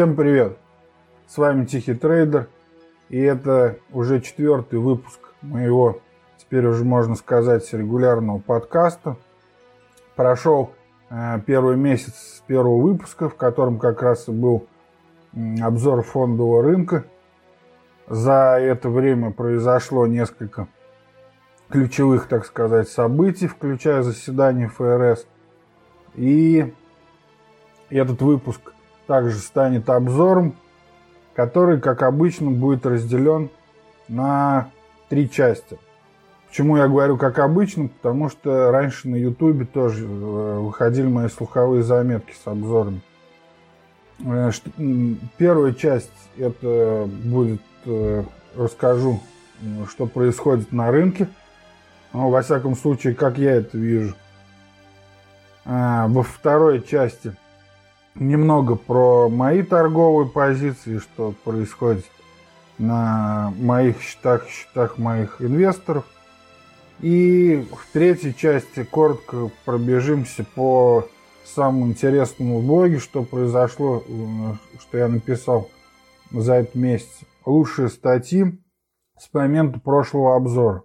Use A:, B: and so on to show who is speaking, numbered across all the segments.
A: Всем привет! С вами Тихий Трейдер, и это уже четвертый выпуск моего, теперь уже можно сказать, регулярного подкаста. Прошел э, первый месяц с первого выпуска, в котором как раз и был обзор фондового рынка. За это время произошло несколько ключевых, так сказать, событий, включая заседание ФРС. И этот выпуск – также станет обзором, который, как обычно, будет разделен на три части. Почему я говорю как обычно? Потому что раньше на Ютубе тоже э, выходили мои слуховые заметки с обзорами. Э, первая часть это будет э, расскажу, что происходит на рынке. Ну, во всяком случае, как я это вижу. Во второй части немного про мои торговые позиции, что происходит на моих счетах, счетах моих инвесторов. И в третьей части коротко пробежимся по самому интересному блоге, что произошло, что я написал за этот месяц. Лучшие статьи с момента прошлого обзора.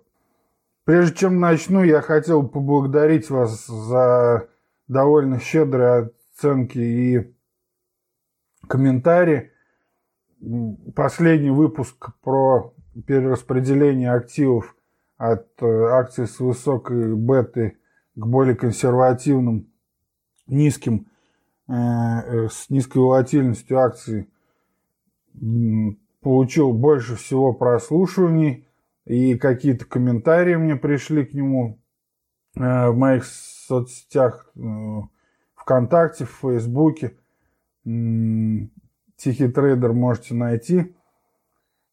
A: Прежде чем начну, я хотел поблагодарить вас за довольно щедрые оценки и комментарии. Последний выпуск про перераспределение активов от э, акций с высокой беты к более консервативным, низким, э, э, с низкой волатильностью акций получил больше всего прослушиваний, и какие-то комментарии мне пришли к нему в моих соцсетях, ВКонтакте, в Фейсбуке. Тихий трейдер можете найти.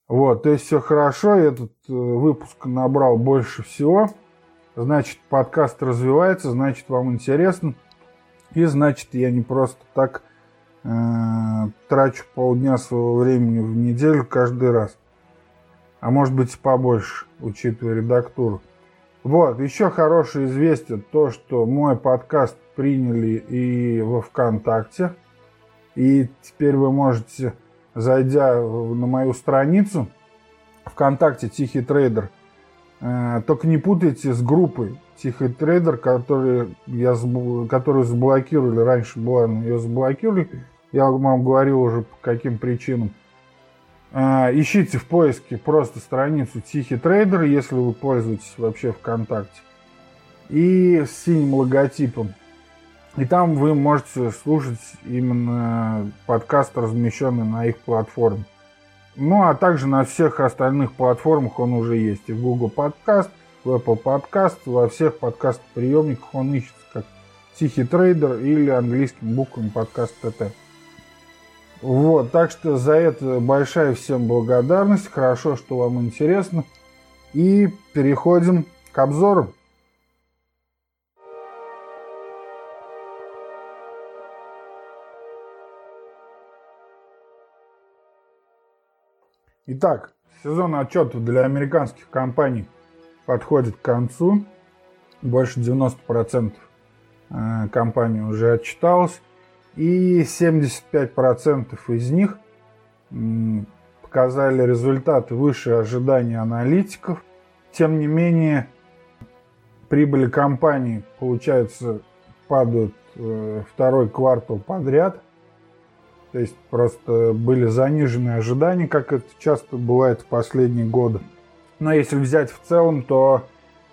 A: Вот, то есть все хорошо. Этот э, выпуск набрал больше всего. Значит, подкаст развивается, значит, вам интересно. И значит, я не просто так э, трачу полдня своего времени в неделю каждый раз. А может быть побольше, учитывая редактуру. Вот, еще хорошее известие, то, что мой подкаст приняли и во ВКонтакте. И теперь вы можете, зайдя на мою страницу ВКонтакте «Тихий трейдер», э, только не путайте с группой «Тихий трейдер», который я, которую заблокировали. Раньше была, ее заблокировали. Я вам говорил уже по каким причинам. Э, ищите в поиске просто страницу «Тихий трейдер», если вы пользуетесь вообще ВКонтакте. И с синим логотипом и там вы можете слушать именно подкаст, размещенный на их платформе. Ну, а также на всех остальных платформах он уже есть. И в Google Подкаст, в Apple Podcast, во всех подкаст-приемниках он ищется как Тихий трейдер или английскими буквами подкаст ТТ. Вот, так что за это большая всем благодарность. Хорошо, что вам интересно. И переходим к обзору. Итак, сезон отчетов для американских компаний подходит к концу. Больше 90% э, компаний уже отчиталось. И 75% из них показали результаты выше ожиданий аналитиков. Тем не менее, прибыли компаний, получается, падают э, второй квартал подряд – то есть просто были занижены ожидания, как это часто бывает в последние годы. Но если взять в целом, то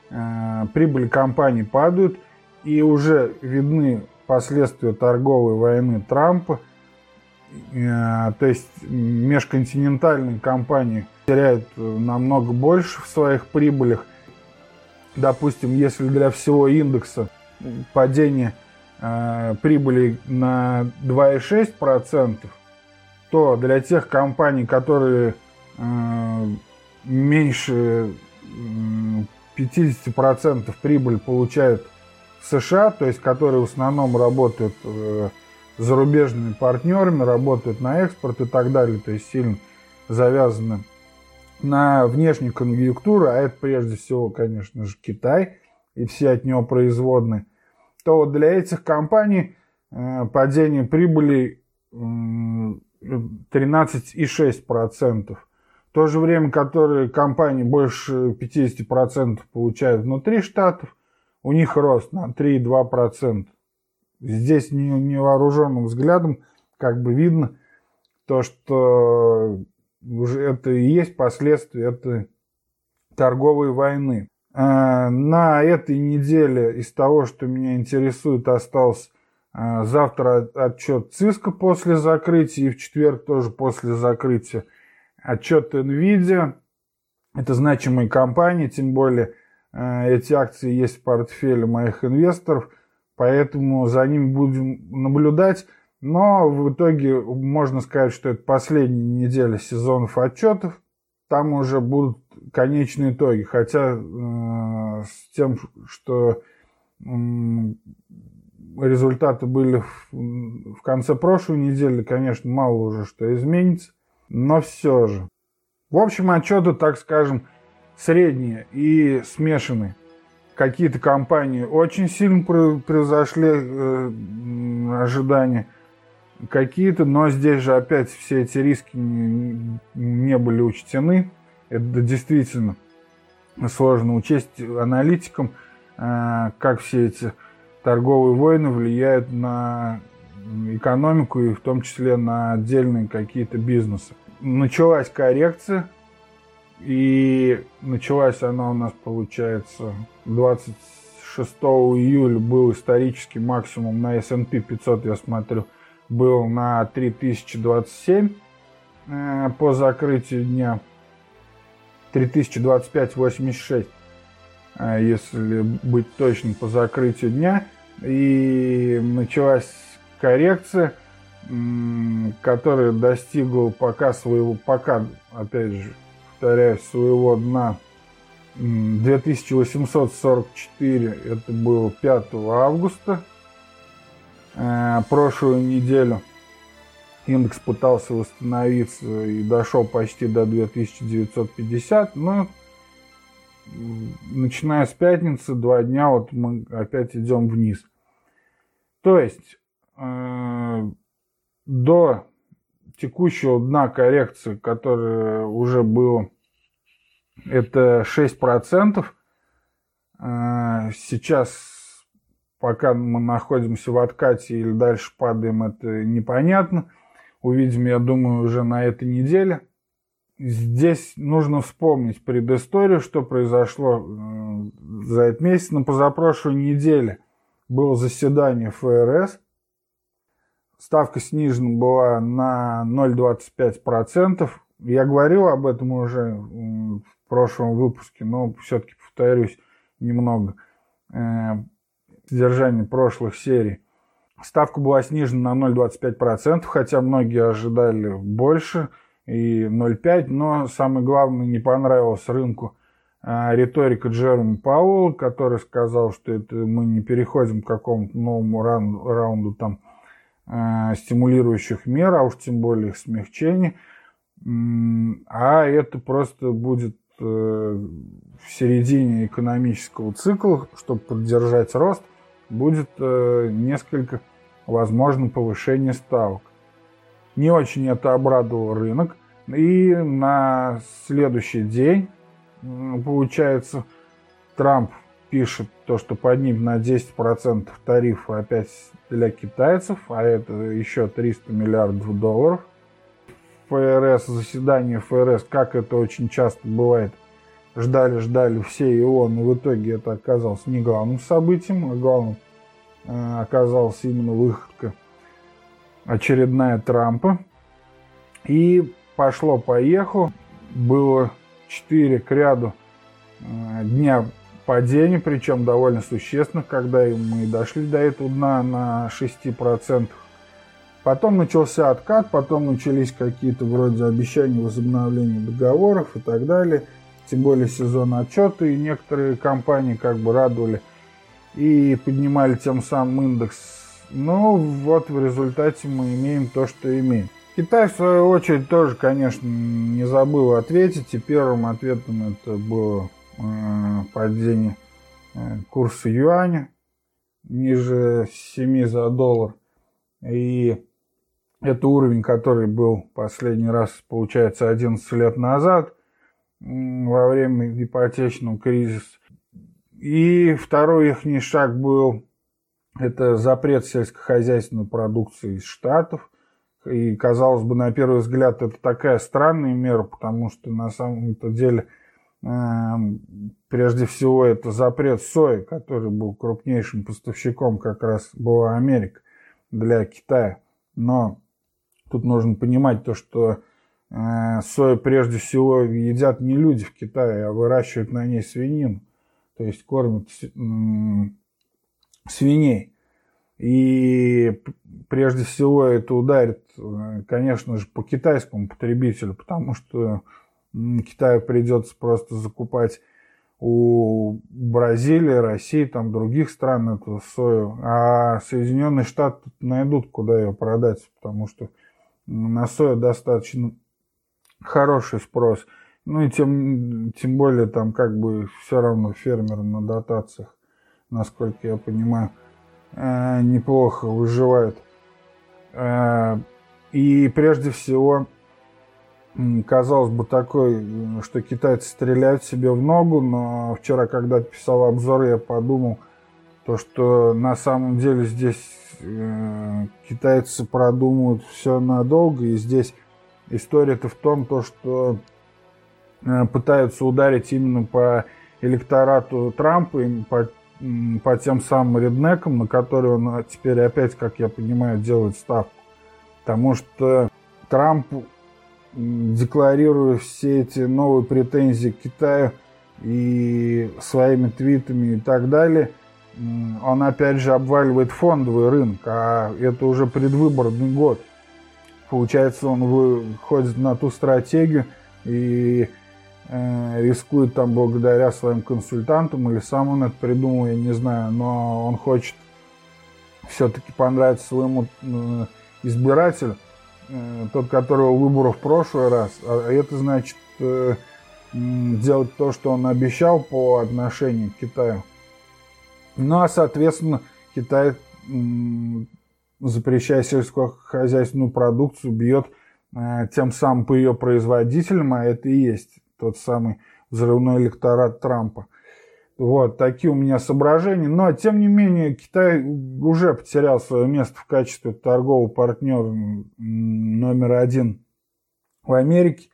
A: э, прибыли компаний падают, и уже видны последствия торговой войны Трампа. Э, то есть межконтинентальные компании теряют намного больше в своих прибылях. Допустим, если для всего индекса падение э, прибыли на 2,6%, то для тех компаний, которые э, меньше э, 50% прибыль получают США, то есть которые в основном работают э, зарубежными партнерами, работают на экспорт и так далее, то есть сильно завязаны на внешнюю конъюнктуру, а это прежде всего, конечно же, Китай и все от него производные – то для этих компаний э, падение прибыли 13,6%. В то же время, которые компании больше 50% получают внутри штатов, у них рост на 3,2%. Здесь невооруженным взглядом как бы видно то, что уже это и есть последствия этой торговой войны. А, на этой неделе из того, что меня интересует, остался а, завтра отчет ЦИСКа после закрытия и в четверг тоже после закрытия отчет NVIDIA. Это значимые компании, тем более эти акции есть в портфеле моих инвесторов, поэтому за ними будем наблюдать. Но в итоге можно сказать, что это последняя неделя сезонов отчетов. Там уже будут конечные итоги. Хотя э, с тем, что э, результаты были в, в конце прошлой недели, конечно, мало уже что изменится. Но все же. В общем, отчеты, так скажем, средние и смешанные. Какие-то компании очень сильно превзошли э, ожидания какие-то, но здесь же опять все эти риски не, не были учтены. Это действительно сложно учесть аналитикам, э, как все эти торговые войны влияют на экономику и в том числе на отдельные какие-то бизнесы. Началась коррекция, и началась она у нас, получается, 26 июля был исторический максимум на S&P 500, я смотрю, был на 3027 э, по закрытию дня. 3025-86, э, если быть точным, по закрытию дня. И началась коррекция, которая достигла пока своего, пока, опять же, повторяюсь, своего дна 2844, это было 5 августа Э, прошлую неделю индекс пытался восстановиться и дошел почти до 2950, но начиная с пятницы, два дня, вот мы опять идем вниз. То есть э, до текущего дна коррекции, которое уже было, это 6%, э, сейчас Пока мы находимся в откате или дальше падаем, это непонятно. Увидим, я думаю, уже на этой неделе. Здесь нужно вспомнить предысторию, что произошло э, за этот месяц. На позапрошлой неделе было заседание ФРС. Ставка снижена была на 0,25%. Я говорил об этом уже в прошлом выпуске, но все-таки повторюсь немного. Э, содержание прошлых серий. Ставка была снижена на 0,25%, хотя многие ожидали больше и 0,5%, но самое главное, не понравилось рынку а, риторика Джерома Пауэлла, который сказал, что это мы не переходим к какому-то новому раунду, раунду там, э, стимулирующих мер, а уж тем более их смягчения, а это просто будет э, в середине экономического цикла, чтобы поддержать рост – будет э, несколько возможно повышение ставок. Не очень это обрадовал рынок. И на следующий день, получается, Трамп пишет то, что поднимет на 10% тарифы опять для китайцев, а это еще 300 миллиардов долларов. ФРС, заседание ФРС, как это очень часто бывает, ждали-ждали все его, но в итоге это оказалось не главным событием, а главным э, оказалась именно выходка очередная Трампа. И пошло-поехало. Было 4 к ряду э, дня падения, причем довольно существенных, когда мы дошли до этого дна на 6%. Потом начался откат, потом начались какие-то вроде обещания возобновления договоров и так далее – тем более сезон отчета, и некоторые компании как бы радовали и поднимали тем самым индекс. Но вот в результате мы имеем то, что имеем. Китай, в свою очередь, тоже, конечно, не забыл ответить, и первым ответом это было падение э, курса юаня ниже 7 за доллар. И Это уровень, который был последний раз, получается, 11 лет назад во время ипотечного кризиса. И второй их шаг был это запрет сельскохозяйственной продукции из Штатов. И, казалось бы, на первый взгляд, это такая странная мера, потому что на самом-то деле, э, прежде всего, это запрет сои, который был крупнейшим поставщиком как раз была Америка для Китая. Но тут нужно понимать то, что э, сою прежде всего едят не люди в Китае, а выращивают на ней свинину. То есть кормят свиней. И прежде всего это ударит, конечно же, по китайскому потребителю, потому что Китаю придется просто закупать у Бразилии, России, там других стран эту сою, а Соединенные Штаты найдут, куда ее продать, потому что на сою достаточно хороший спрос. Ну и тем, тем более там как бы все равно фермеры на дотациях, насколько я понимаю, э, неплохо выживают. Э, и прежде всего, казалось бы, такой, что китайцы стреляют себе в ногу, но вчера, когда писал обзор, я подумал, то, что на самом деле здесь э, китайцы продумывают все надолго, и здесь история-то в том, то, что э, пытаются ударить именно по электорату Трампа, по, по тем самым реднекам, на которые он теперь опять, как я понимаю, делает ставку. Потому что Трамп декларируя все эти новые претензии к Китаю и своими твитами и так далее, он опять же обваливает фондовый рынок, а это уже предвыборный год. Получается, он выходит на ту стратегию и э, рискует там благодаря своим консультантам, или сам он это придумал, я не знаю, но он хочет все-таки понравиться своему э, избирателю – тот, которого выборов в прошлый раз, а это значит э, делать то, что он обещал по отношению к Китаю. Ну а, соответственно, Китай, запрещая сельскохозяйственную продукцию, бьет э, тем самым по ее производителям, а это и есть тот самый взрывной электорат Трампа. Вот, такие у меня соображения. Но, тем не менее, Китай уже потерял свое место в качестве торгового партнера номер один в Америке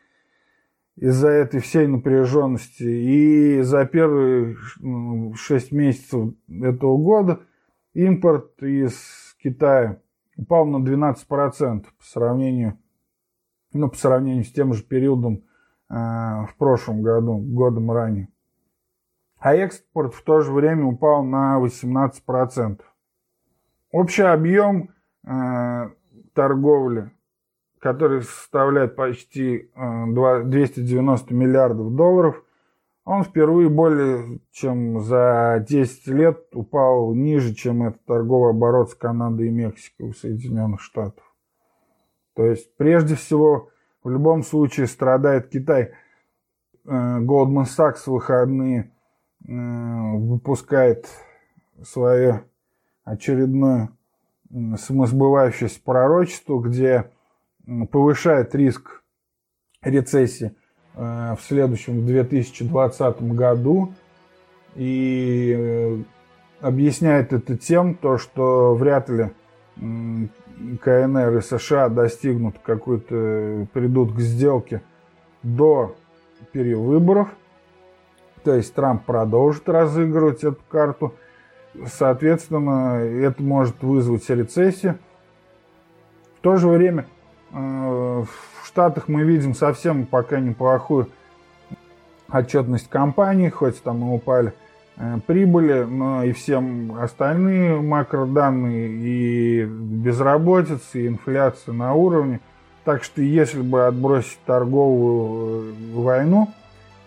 A: из-за этой всей напряженности. И за первые 6 месяцев этого года импорт из Китая упал на 12% по сравнению, ну, по сравнению с тем же периодом э, в прошлом году, годом ранее а экспорт в то же время упал на 18%. Общий объем э, торговли, который составляет почти э, 290 миллиардов долларов, он впервые более чем за 10 лет упал ниже, чем этот торговый оборот с Канадой и Мексикой у Соединенных Штатов. То есть, прежде всего, в любом случае страдает Китай. Э, Goldman Sachs в выходные выпускает свое очередное самосбывающееся пророчество, где повышает риск рецессии э, в следующем 2020 году. И э, объясняет это тем, то, что вряд ли КНР и США достигнут какой-то, придут к сделке до перевыборов – то есть Трамп продолжит разыгрывать эту карту. Соответственно, это может вызвать рецессию. В то же время э, в Штатах мы видим совсем пока неплохую отчетность компаний, хоть там и упали э, прибыли, но и всем остальные макроданные, и безработица, и инфляция на уровне. Так что если бы отбросить торговую э, войну,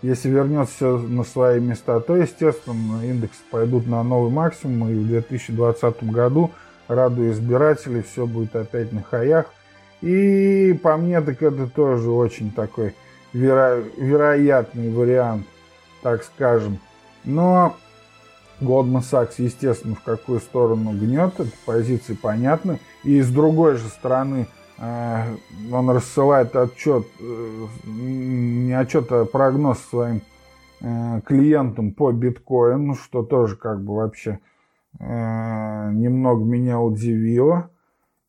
A: если вернется все на свои места, то, естественно, индексы пойдут на новый максимум, и в 2020 году, радуя избирателей, все будет опять на хаях. И по мне, так это тоже очень такой веро вероятный вариант, так скажем. Но Goldman Sachs, естественно, в какую сторону гнет, это позиции понятны. И с другой же стороны, он рассылает отчет, э, не отчет, а прогноз своим э, клиентам по биткоину, что тоже как бы вообще немного меня удивило.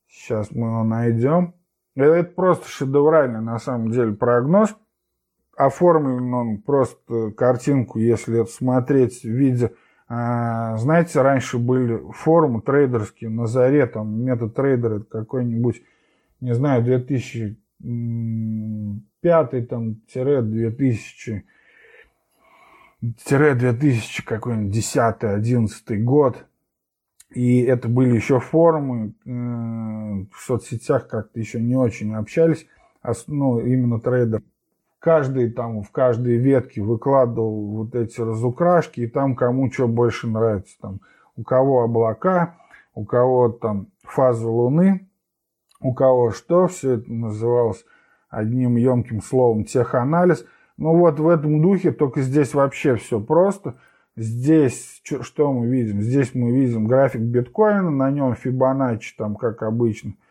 A: Сейчас мы его найдем. Это просто шедевральный на самом деле прогноз. Оформлен он просто картинку, если это смотреть в виде а, знаете, раньше были форумы трейдерские на заре, там метод трейдера какой-нибудь, не знаю, 2005 там, тире 2000 тире 2000 какой-нибудь 10 11 год. И это были еще форумы, э, в соцсетях как-то еще не очень общались, ну, именно трейдер каждый там в каждой ветке выкладывал вот эти разукрашки, и там кому что больше нравится. Там, у кого облака, у кого там фаза Луны, у кого что, все это называлось одним емким словом теханализ. Ну вот в этом духе, только здесь вообще все просто. Здесь что мы видим? Здесь мы видим график биткоина, на нем Фибоначчи, там как обычно –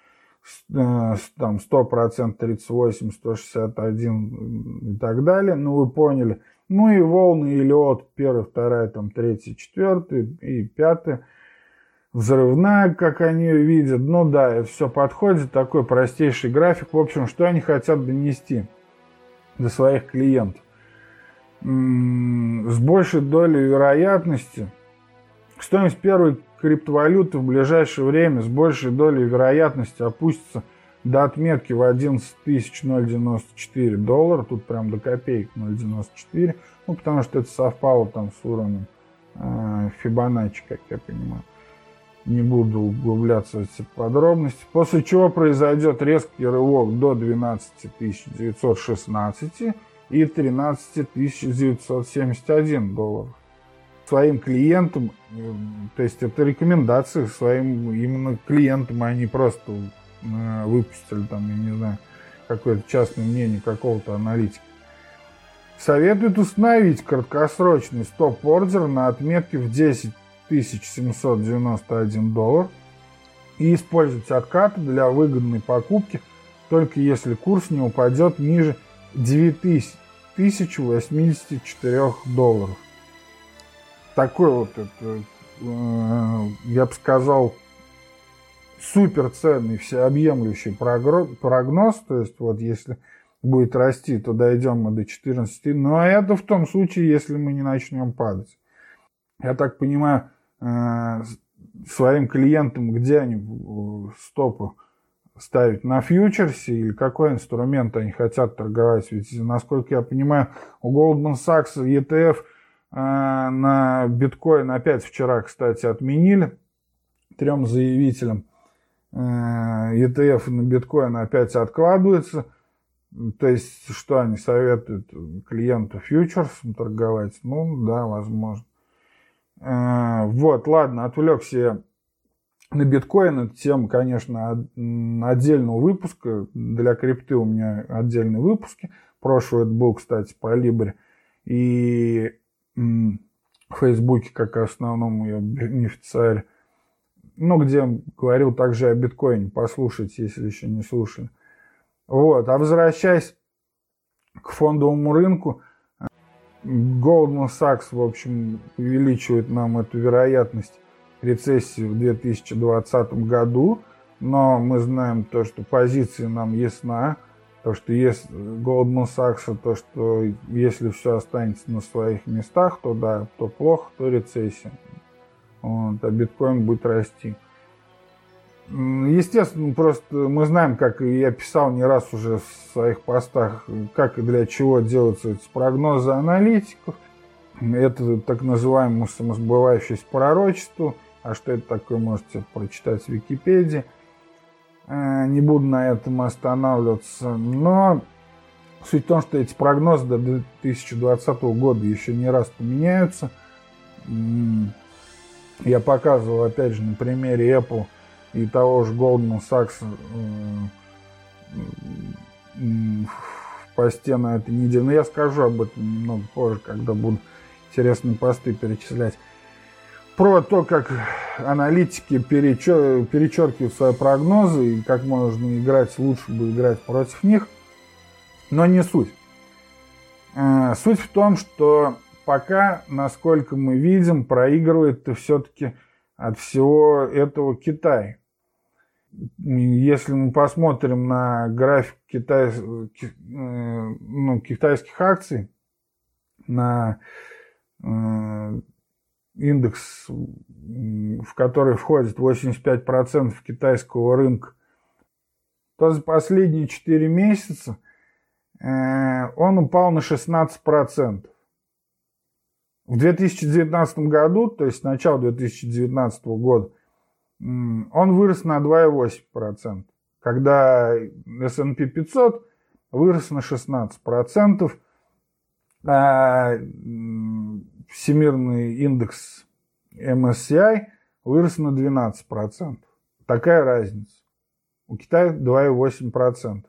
A: Э, там 100%, 38, 161 и так далее. Ну, вы поняли. Ну и волны или от первая, вторая, там третья, четвертая и пятая. Взрывная, как они ее видят. Ну да, это все подходит. Такой простейший график. В общем, что они хотят донести до своих клиентов. С большей долей вероятности стоимость первой криптовалюты в ближайшее время с большей долей вероятности опустится до отметки в 11 094 доллара. Тут прям до копеек 0,94. Ну, потому что это совпало там с уровнем э, Фибоначчи, как я понимаю. Не буду углубляться в эти подробности. После чего произойдет резкий рывок до 12 916 и 13 971 долларов своим клиентам, э, то есть это рекомендации своим именно клиентам, не просто э, выпустили там, я не знаю, какое-то частное мнение какого-то аналитика. Советуют установить краткосрочный стоп-ордер на отметке в 10 791 доллар и использовать откаты для выгодной покупки только если курс не упадет ниже 9084 долларов такой вот, это, э, я бы сказал, суперценный, всеобъемлющий прогноз. То есть вот если будет расти, то дойдем мы до 14. Но это в том случае, если мы не начнем падать. Я так понимаю, своим клиентам, где они стопы ставить на фьючерсе или какой инструмент они хотят торговать. Ведь, насколько я понимаю, у Goldman Sachs ETF – а, на биткоин опять вчера, кстати, отменили трем заявителям. ETF а, на биткоин опять откладывается. То есть, что они советуют клиенту фьючерсом торговать? Ну, да, возможно. А, вот, ладно, отвлекся я на биткоин. Это тема, конечно, отдельного выпуска. Для крипты у меня отдельные выпуски. Прошлый это был, кстати, по Либре. И в Фейсбуке как основном ее бенефициаре. Ну, где говорил также о биткоине. Послушайте, если еще не слушали. Вот. А возвращаясь к фондовому рынку, Goldman Sachs, в общем, увеличивает нам эту вероятность рецессии в 2020 году, но мы знаем то, что позиция нам ясна, то, что если Goldman Sachs, то, что если все останется на своих местах, то да, то плохо, то рецессия. Вот, а биткоин будет расти. Естественно, просто мы знаем, как я писал не раз уже в своих постах, как и для чего делаются эти прогнозы аналитиков. Это так называемое самосбывающееся пророчество. А что это такое, можете прочитать в Википедии. Э, не буду на этом останавливаться. Но суть в том, что эти прогнозы до 2020 года еще не раз поменяются. Я показывал, опять же, на примере Apple и того же Goldman Sachs посте на этой неделе. Но я скажу об этом немного позже, когда буду интересные посты перечислять. про то, как аналитики перечер, перечеркивают свои прогнозы и как можно играть, лучше бы играть против них. Но не суть. Э, суть в том, что пока, насколько мы видим, проигрывает все-таки от всего этого Китай. Если мы посмотрим на график китай, э, ну, китайских акций, на индекс, в который входит 85% китайского рынка, то за последние 4 месяца э, он упал на 16%. В 2019 году, то есть с начала 2019 года, он вырос на 2,8%, когда S&P 500 вырос на 16%, а всемирный индекс MSCI вырос на 12%. Такая разница. У Китая 2,8%.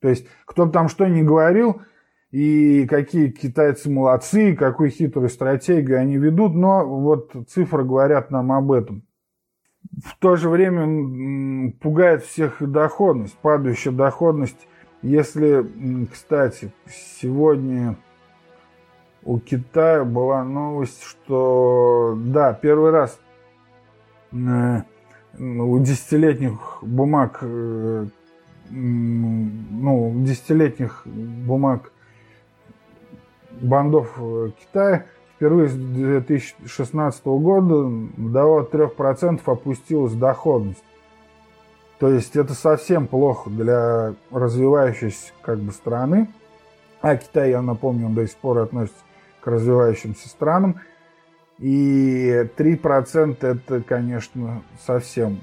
A: То есть, кто бы там что ни говорил, и какие китайцы молодцы, и какую хитрую стратегию они ведут, но вот цифры говорят нам об этом. В то же время пугает всех доходность, падающая доходность. Если, кстати, сегодня у Китая была новость, что да, первый раз э, у десятилетних бумаг, э, ну, десятилетних бумаг бандов э, Китая впервые с 2016 года до 3% опустилась доходность. То есть это совсем плохо для развивающейся как бы страны. А Китай, я напомню, он до сих пор относится к развивающимся странам. И 3% это, конечно, совсем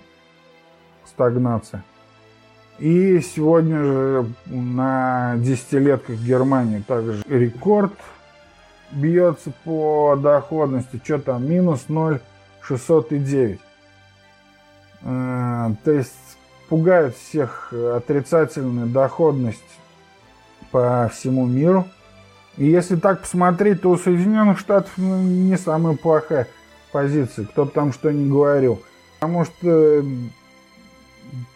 A: стагнация. И сегодня же на десятилетках Германии также рекорд бьется по доходности. Что там? Минус 0,609. Э, то есть пугает всех отрицательная доходность по всему миру. И если так посмотреть, то у Соединенных Штатов ну, не самая плохая позиция, кто бы там что ни говорил. Потому что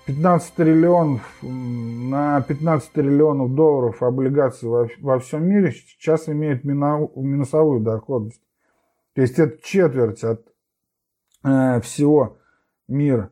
A: 15 триллионов, на 15 триллионов долларов облигаций во, во всем мире сейчас имеют минусовую доходность. То есть это четверть от э, всего мира.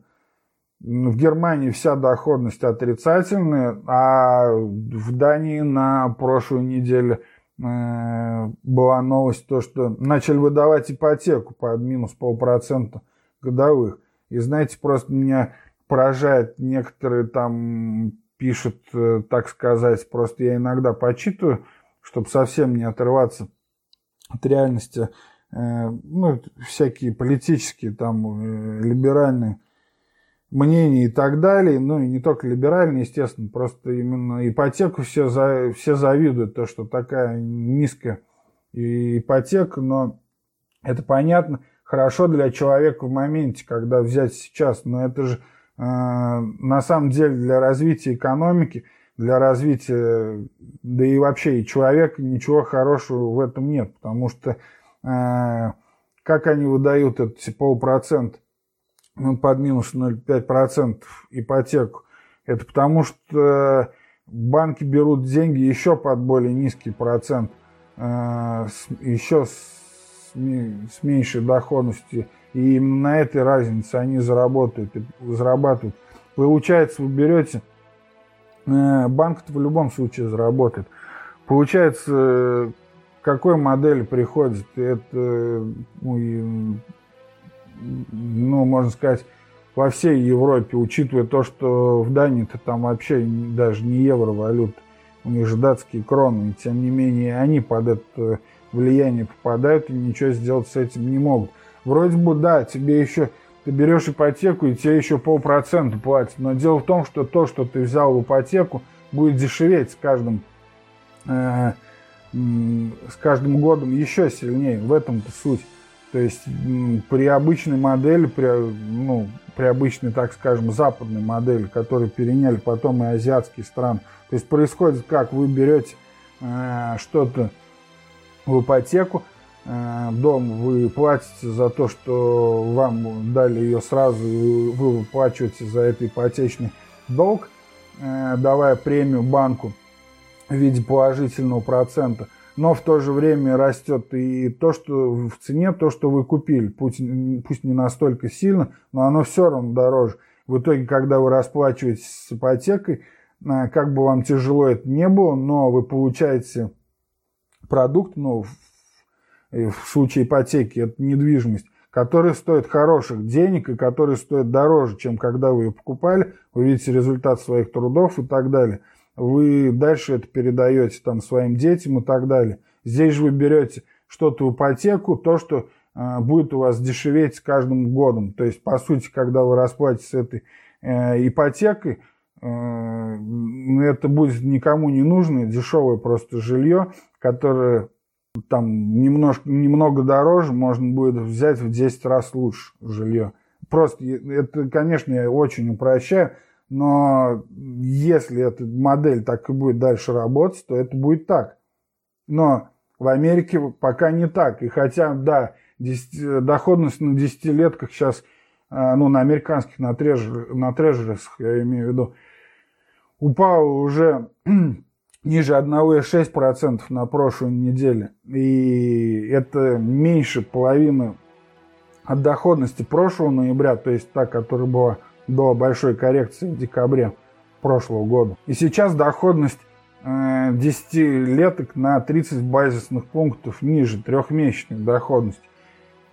A: В Германии вся доходность отрицательная, а в Дании на прошлой неделе – Э, была новость, то, что начали выдавать ипотеку под минус полпроцента годовых. И знаете, просто меня поражает, некоторые там пишут, э, так сказать, просто я иногда почитываю, чтобы совсем не отрываться от реальности, э, ну, всякие политические там либеральные мнений и так далее. Ну и не только либеральные, естественно, просто именно ипотеку все, за, все завидуют, то, что такая низкая ипотека, но это понятно, хорошо для человека в моменте, когда взять сейчас, но это же э, на самом деле для развития экономики, для развития, да и вообще и человека ничего хорошего в этом нет, потому что э, как они выдают эти полпроцента? ну, под минус 0,5% ипотеку, это потому что банки берут деньги еще под более низкий процент, э, еще с, с меньшей доходностью. И именно на этой разнице они заработают зарабатывают. Получается, вы берете, э, банк в любом случае заработает. Получается, какой модель приходит? Это ну, ну, можно сказать, во всей Европе, учитывая то, что в Дании-то там вообще даже не евро-валют, у них же датские кроны, и тем не менее они под это влияние попадают и ничего сделать с этим не могут. Вроде бы, да, тебе еще, ты берешь ипотеку и тебе еще полпроцента платят, но дело в том, что то, что ты взял в ипотеку, будет дешеветь с каждым, э, с каждым годом еще сильнее. В этом-то суть. То есть при обычной модели, при, ну, при обычной, так скажем, западной модели, которую переняли потом и азиатские страны, то есть происходит как, вы берете э, что-то в ипотеку, э, дом, вы платите за то, что вам дали ее сразу, вы выплачиваете за это ипотечный долг, э, давая премию банку в виде положительного процента. Но в то же время растет и то, что в цене, то, что вы купили. Пусть, пусть не настолько сильно, но оно все равно дороже. В итоге, когда вы расплачиваетесь с ипотекой, э, как бы вам тяжело это не было, но вы получаете продукт, ну, в, в случае ипотеки, это недвижимость, который стоит хороших денег и который стоит дороже, чем когда вы ее покупали, вы видите результат своих трудов и так далее. Вы дальше это передаете там своим детям и так далее. Здесь же вы берете что-то в ипотеку, то, что э, будет у вас дешеветь с каждым годом. То есть, по сути, когда вы расплатитесь с этой э, ипотекой, э, это будет никому не нужное, дешевое просто жилье, которое там немножко, немного дороже, можно будет взять в 10 раз лучше жилье. Просто это, конечно, я очень упрощаю, но если эта модель так и будет дальше работать, то это будет так. Но в Америке пока не так. И хотя, да, 10, доходность на десятилетках сейчас, а, ну, на американских, на, трежер, на трежерах, я имею в виду, упала уже ниже 1,6% на прошлой неделе. И это меньше половины от доходности прошлого ноября, то есть та, которая была до большой коррекции в декабре прошлого года. И сейчас доходность э, 10 леток на 30 базисных пунктов ниже трехмесячной доходности.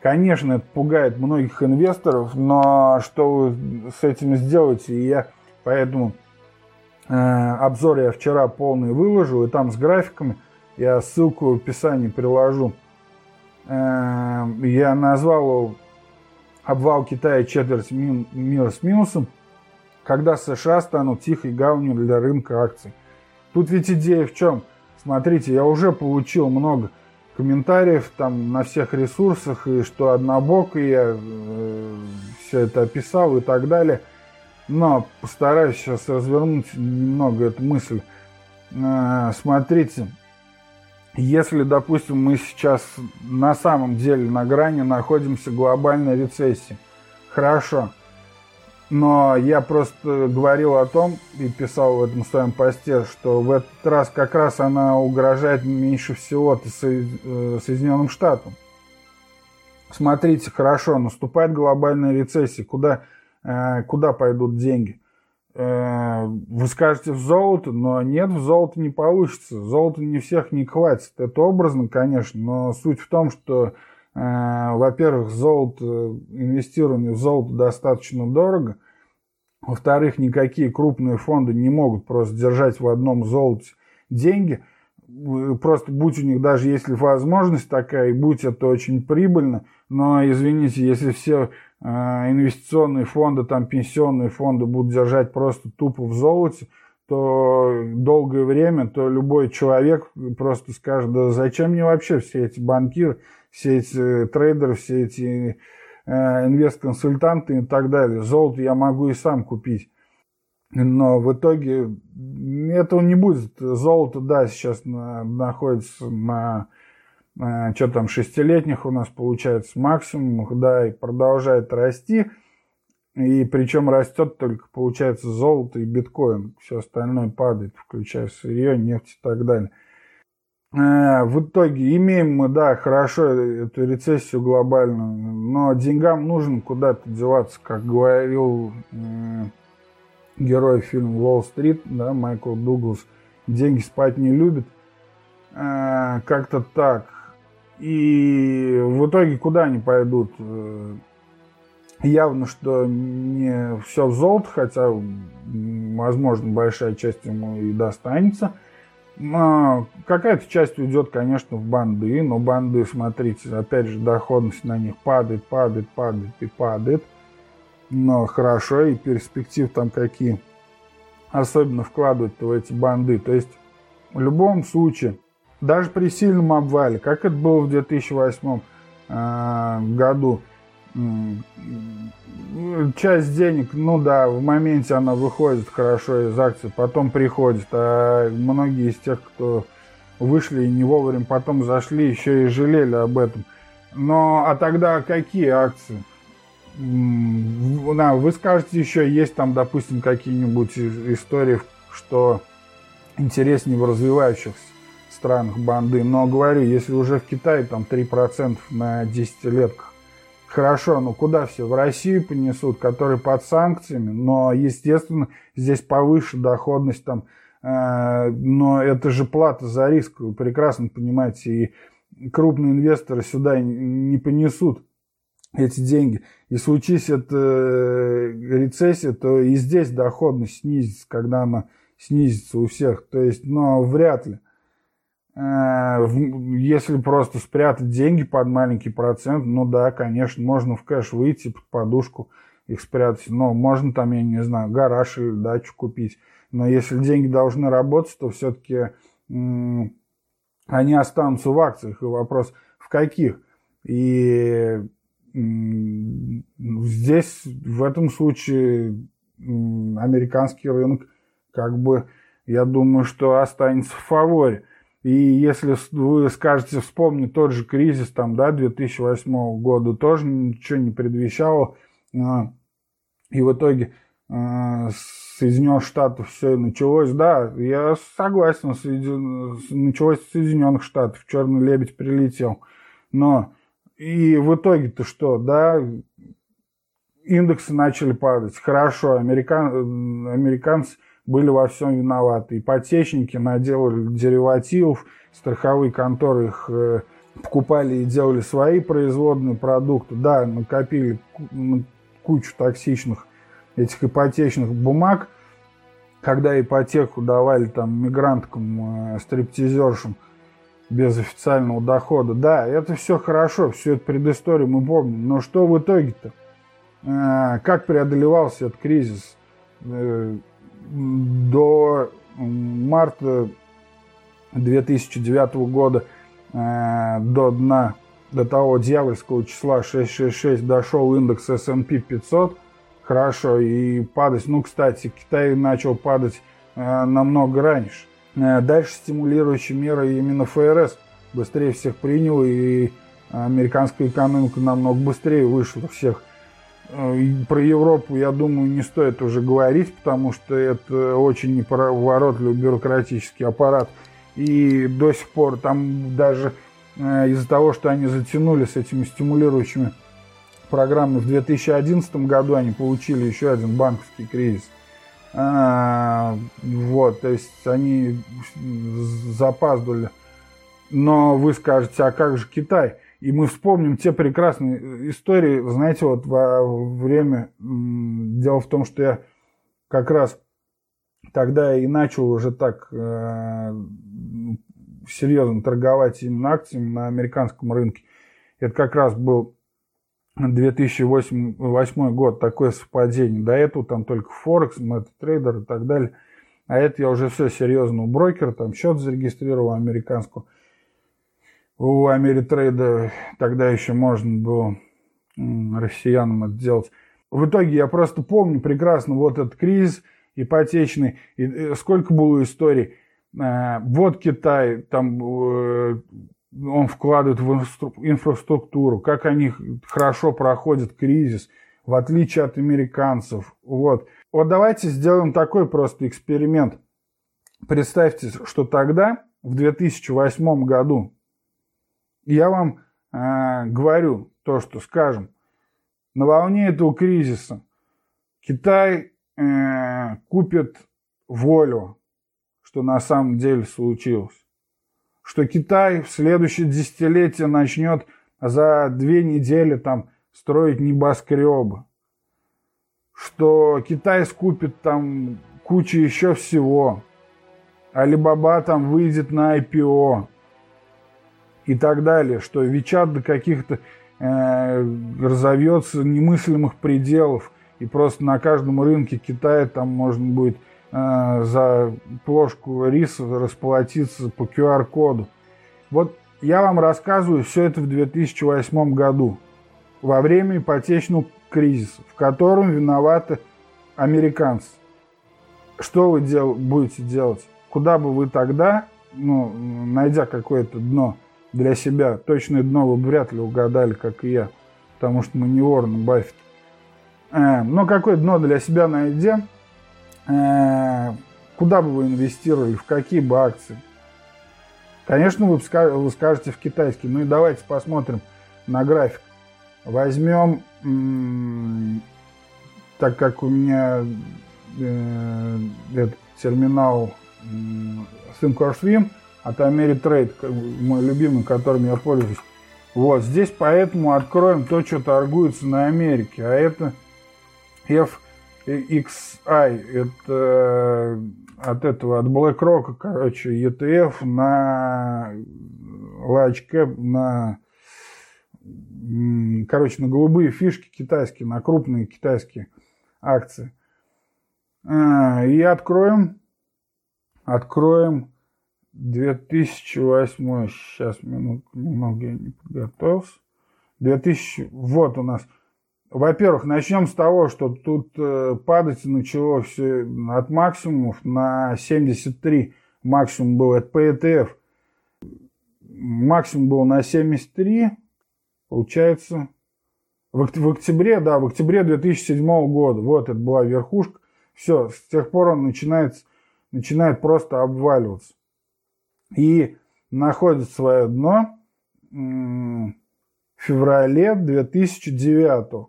A: Конечно, это пугает многих инвесторов, но что вы с этим сделаете, и я поэтому э, обзор я вчера полный выложил, и там с графиками, я ссылку в описании приложу. Э, я назвал обвал Китая четверть мира с минусом, когда США станут тихой гаванью для рынка акций. Тут ведь идея в чем? Смотрите, я уже получил много комментариев там на всех ресурсах, и что однобокий я э, все это описал и так далее. Но постараюсь сейчас развернуть немного эту мысль. Э, смотрите, если, допустим, мы сейчас на самом деле на грани находимся глобальной рецессии, хорошо. Но я просто говорил о том и писал в этом своем посте, что в этот раз как раз она угрожает меньше всего э, Соединенным Штатам. Смотрите, хорошо, наступает глобальная рецессия, куда, куда пойдут деньги? Э, вы скажете в золото, но нет, в золото не получится. Золото не всех не хватит. Это образно, конечно, но суть в том, что, э, во-первых, золото, инвестирование в золото достаточно дорого. Во-вторых, никакие крупные фонды не могут просто держать в одном золоте деньги. Просто будь у них даже если возможность такая, и будь это очень прибыльно, но извините, если все инвестиционные фонды, там пенсионные фонды будут держать просто тупо в золоте, то долгое время, то любой человек просто скажет, да зачем мне вообще все эти банкиры, все эти трейдеры, все эти э, инвест-консультанты и так далее. Золото я могу и сам купить. Но в итоге этого не будет. Золото, да, сейчас на, находится на Э, что там, шестилетних у нас получается максимум, да, и продолжает расти. И причем растет только, получается, золото и биткоин. Все остальное падает, включая сырье, нефть и так далее. Э, в итоге имеем мы, да, хорошо эту рецессию глобальную, но деньгам нужно куда-то деваться, как говорил э, герой фильма «Уолл-стрит», да, Майкл Дуглас, деньги спать не любит. Э, как-то так. И в итоге куда они пойдут? Э, явно, что не все в золото, хотя, возможно, большая часть ему и достанется. Но какая-то часть уйдет, конечно, в банды, но банды, смотрите, опять же, доходность на них падает, падает, падает и падает. Но хорошо, и перспектив там какие. Особенно вкладывать в эти банды. То есть, в любом случае, даже при сильном обвале, как это было в 2008 э, году, часть денег, ну да, в моменте она выходит хорошо из акций, потом приходит, а многие из тех, кто вышли и не вовремя потом зашли, еще и жалели об этом. Но, а тогда какие акции? Да, вы скажете еще, есть там, допустим, какие-нибудь истории, что интереснее в развивающихся странах банды. Но говорю, если уже в Китае там 3% на десятилетках, хорошо, ну куда все? В Россию понесут, которые под санкциями, но, естественно, здесь повыше доходность там, э, но это же плата за риск, вы прекрасно понимаете, и крупные инвесторы сюда не понесут эти деньги. И случись это э, рецессия, то и здесь доходность снизится, когда она снизится у всех. То есть, но вряд ли. Э, если просто спрятать деньги под маленький процент, ну да, конечно, можно в кэш выйти под подушку, их спрятать. Но можно там, я не знаю, гараж или дачу купить. Но если деньги должны работать, то все-таки они останутся в акциях. И вопрос, в каких? И здесь, в этом случае, американский рынок, как бы, я думаю, что останется в фаворе. И если вы скажете, вспомни тот же кризис там, да, 2008 года, тоже ничего не предвещало. А, и в итоге а, Соединенных Штатов все началось, да, я согласен, началось с Соединенных Штатов, Черный лебедь прилетел. Но и в итоге-то что, да, индексы начали падать. Хорошо, американ, американцы были во всем виноваты. Ипотечники наделали деривативов, страховые конторы их э, покупали и делали свои производные продукты. Да, накопили кучу токсичных этих ипотечных бумаг. Когда ипотеку давали там мигранткам, э, стриптизершам, без официального дохода. Да, это все хорошо, всю эту предысторию мы помним. Но что в итоге-то? Э, как преодолевался этот кризис? Э, до марта 2009 года, э, до дна, до того дьявольского числа 666 дошел индекс S&P 500. Хорошо, и падать. Ну, кстати, Китай начал падать намного раньше. Э, дальше стимулирующие меры именно ФРС быстрее всех принял, и американская экономика намного быстрее вышла всех. Э, про Европу, я думаю, не стоит уже говорить, потому что это очень неповоротливый бюрократический аппарат. И до сих пор там даже э, из-за того, что они затянули с этими стимулирующими программами в 2011 году, они получили еще один банковский кризис. А, вот, то есть они запаздывали. Но вы скажете, а как же Китай? И мы вспомним те прекрасные истории. Знаете, вот во время... Дело в том, что я как раз тогда и начал уже так э, серьезно торговать именно акциями на американском рынке. Это как раз был 2008 год, такое совпадение. До этого там только Форекс, MetaTrader и так далее. А это я уже все серьезно у брокера, там счет зарегистрировал американскую. У Америтрейда тогда еще можно было россиянам это делать. В итоге я просто помню прекрасно вот этот кризис ипотечный, и э, сколько было историй. Э, вот Китай, там э, он вкладывает в инфраструктуру, как они хорошо проходят кризис, в отличие от американцев. Вот. Вот давайте сделаем такой просто эксперимент. Представьте, что тогда, в 2008 году, я вам э, говорю то, что скажем, на волне этого кризиса Китай э, купит волю, что на самом деле случилось. Что Китай в следующее десятилетие начнет за две недели там строить небоскребы, что Китай скупит там кучу еще всего, Алибаба там выйдет на IPO и так далее, что Вичат до каких-то э, разовьется немыслимых пределов, и просто на каждом рынке Китая там можно будет Э, за плошку риса расплатиться по QR-коду. Вот я вам рассказываю все это в 2008 году, во время ипотечного кризиса, в котором виноваты американцы. Что вы дел будете делать? Куда бы вы тогда ну, найдя какое-то дно для себя, точное дно вы вряд ли угадали, как и я, потому что мы не Уоррен Баффет. Э, но какое дно для себя найдя, э, куда бы вы инвестировали, в какие бы акции? Конечно, вы, скажете в китайский. Ну и давайте посмотрим на график. Возьмем, так как у меня э, этот терминал э, Thinkorswim от Ameritrade, мой любимый, которым я пользуюсь. Вот, здесь поэтому откроем то, что торгуется на Америке, а это FXI, это от этого, от BlackRock, короче, ETF на large cap, на короче, на голубые фишки китайские, на крупные китайские акции. А, и откроем, откроем 2008, сейчас минут, немного я не подготовился. 2000, вот у нас. Во-первых, начнем с того, что тут э, падать начало все от максимумов на 73. Максимум был от PETF. Максимум был на 73. Получается, в октябре, да, в октябре 2007 года. Вот это была верхушка. Все, с тех пор он начинает, начинает просто обваливаться. И находит свое дно в феврале 2009.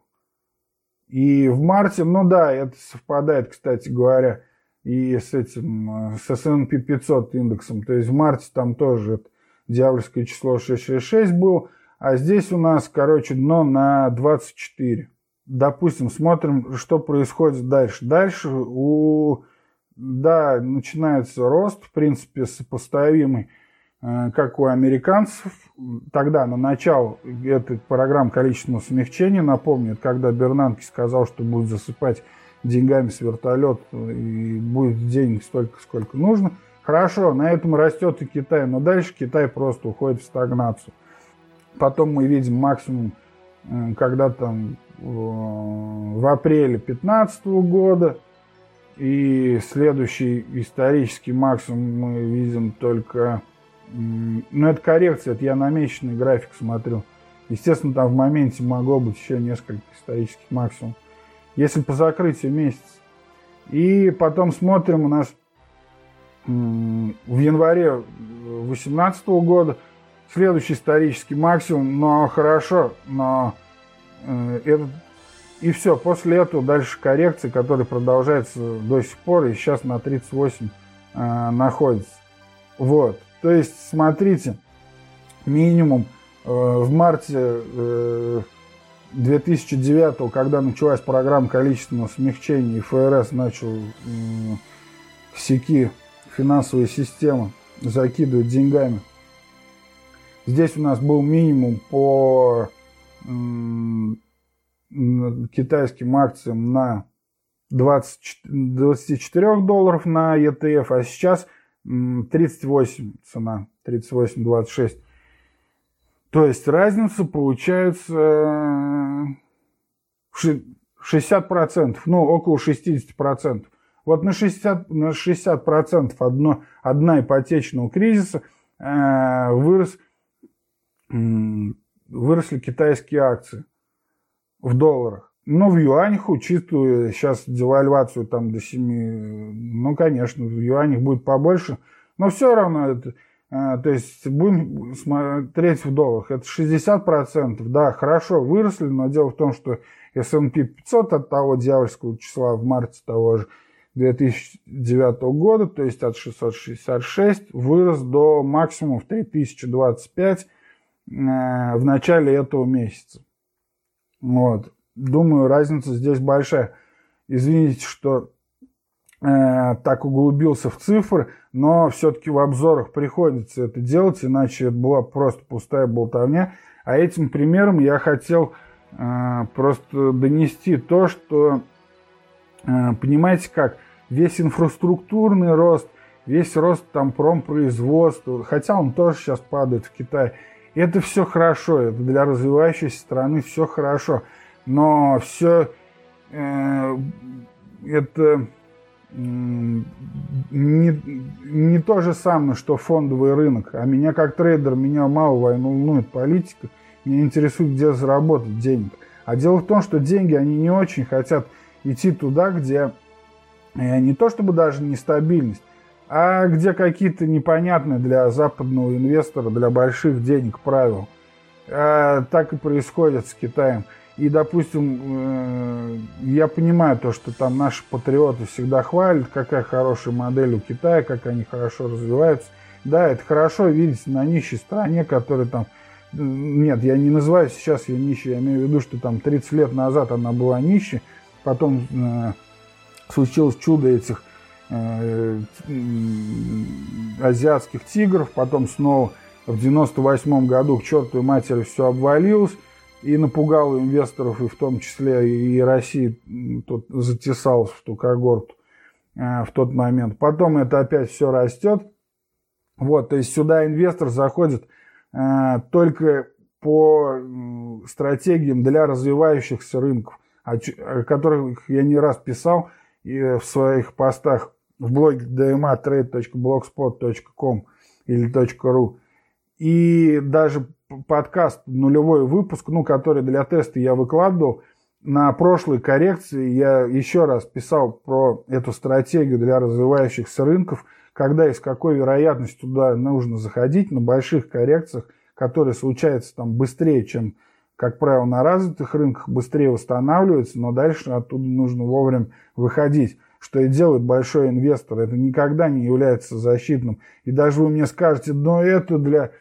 A: И в марте, ну да, это совпадает, кстати говоря, и с этим, с S&P 500 индексом. То есть в марте там тоже это дьявольское число 666 было. А здесь у нас, короче, дно на 24. Допустим, смотрим, что происходит дальше. Дальше у, да, начинается рост, в принципе, сопоставимый, э, как у американцев. Тогда, на начало этой программы количественного смягчения, напомню, когда Бернанки сказал, что будет засыпать деньгами с вертолета и будет денег столько, сколько нужно. Хорошо, на этом растет и Китай, но дальше Китай просто уходит в стагнацию. Потом мы видим максимум, э, когда там в апреле 2015 года. И следующий исторический максимум мы видим только... Ну, это коррекция, это я намеченный график смотрю. Естественно, там в моменте могло быть еще несколько исторических максимумов. Если по закрытию месяца. И потом смотрим у нас в январе 2018 года следующий исторический максимум, но хорошо, но э, этот и все, после этого дальше коррекции, которая продолжается до сих пор, и сейчас на 38 э, находится. Вот, то есть, смотрите, минимум э, в марте э, 2009, когда началась программа количественного смягчения, и ФРС начал э, секи финансовой системы закидывать деньгами – Здесь у нас был минимум по китайским акциям на 20, 24 долларов на ETF, а сейчас 38 цена, 38,26. То есть разница получается 60%, ну около 60%. Вот на 60%, на 60% одно, одна ипотечного кризиса э, вырос выросли китайские акции в долларах. Но в юанях, учитывая сейчас девальвацию там до 7, ну, конечно, в юанях будет побольше, но все равно это, а, то есть будем смотреть в долларах, это 60%, да, хорошо выросли, но дело в том, что S&P 500 от того дьявольского числа в марте того же 2009 года, то есть от 666, вырос до максимума в 3025, Э, в начале этого месяца. Вот. Думаю, разница здесь большая. Извините, что э, так углубился в цифры, но все-таки в обзорах приходится это делать, иначе это была просто пустая болтовня. А этим примером я хотел э, просто донести то, что, э, понимаете как, весь инфраструктурный рост, весь рост там промпроизводства, хотя он тоже сейчас падает в Китае, это все хорошо, это для развивающейся страны все хорошо. Но все э, это не, не то же самое, что фондовый рынок. А меня как трейдер, меня мало волнует политика. Меня интересует, где заработать денег. А дело в том, что деньги, они не очень хотят идти туда, где э, не то чтобы даже нестабильность, а где какие-то непонятные для западного инвестора, для больших денег правила. А, так и происходит с Китаем. И, допустим, э, я понимаю то, что там наши патриоты всегда хвалят, какая хорошая модель у Китая, как они хорошо развиваются. Да, это хорошо видеть на нищей стране, которая там... Нет, я не называю сейчас ее нищей, я имею в виду, что там 30 лет назад она была нищей, потом э, случилось чудо этих азиатских тигров, потом снова в 98 году к чертовой матери все обвалилось, и напугал инвесторов, и в том числе и России тут затесалась в ту когорту э, в тот момент. Потом это опять все растет. Вот, то есть сюда инвестор заходит э, только по э, стратегиям для развивающихся рынков, о которых я не раз писал и в своих постах в блоге dmatrade.blogspot.com или .ru. И даже подкаст, нулевой выпуск, ну, который для теста я выкладывал, на прошлой коррекции я еще раз писал про эту стратегию для развивающихся рынков, когда и с какой вероятностью туда нужно заходить на больших коррекциях, которые случаются там быстрее, чем, как правило, на развитых рынках, быстрее восстанавливаются, но дальше оттуда нужно вовремя выходить что и делает большой инвестор. Это никогда не является защитным. И даже вы мне скажете, но это для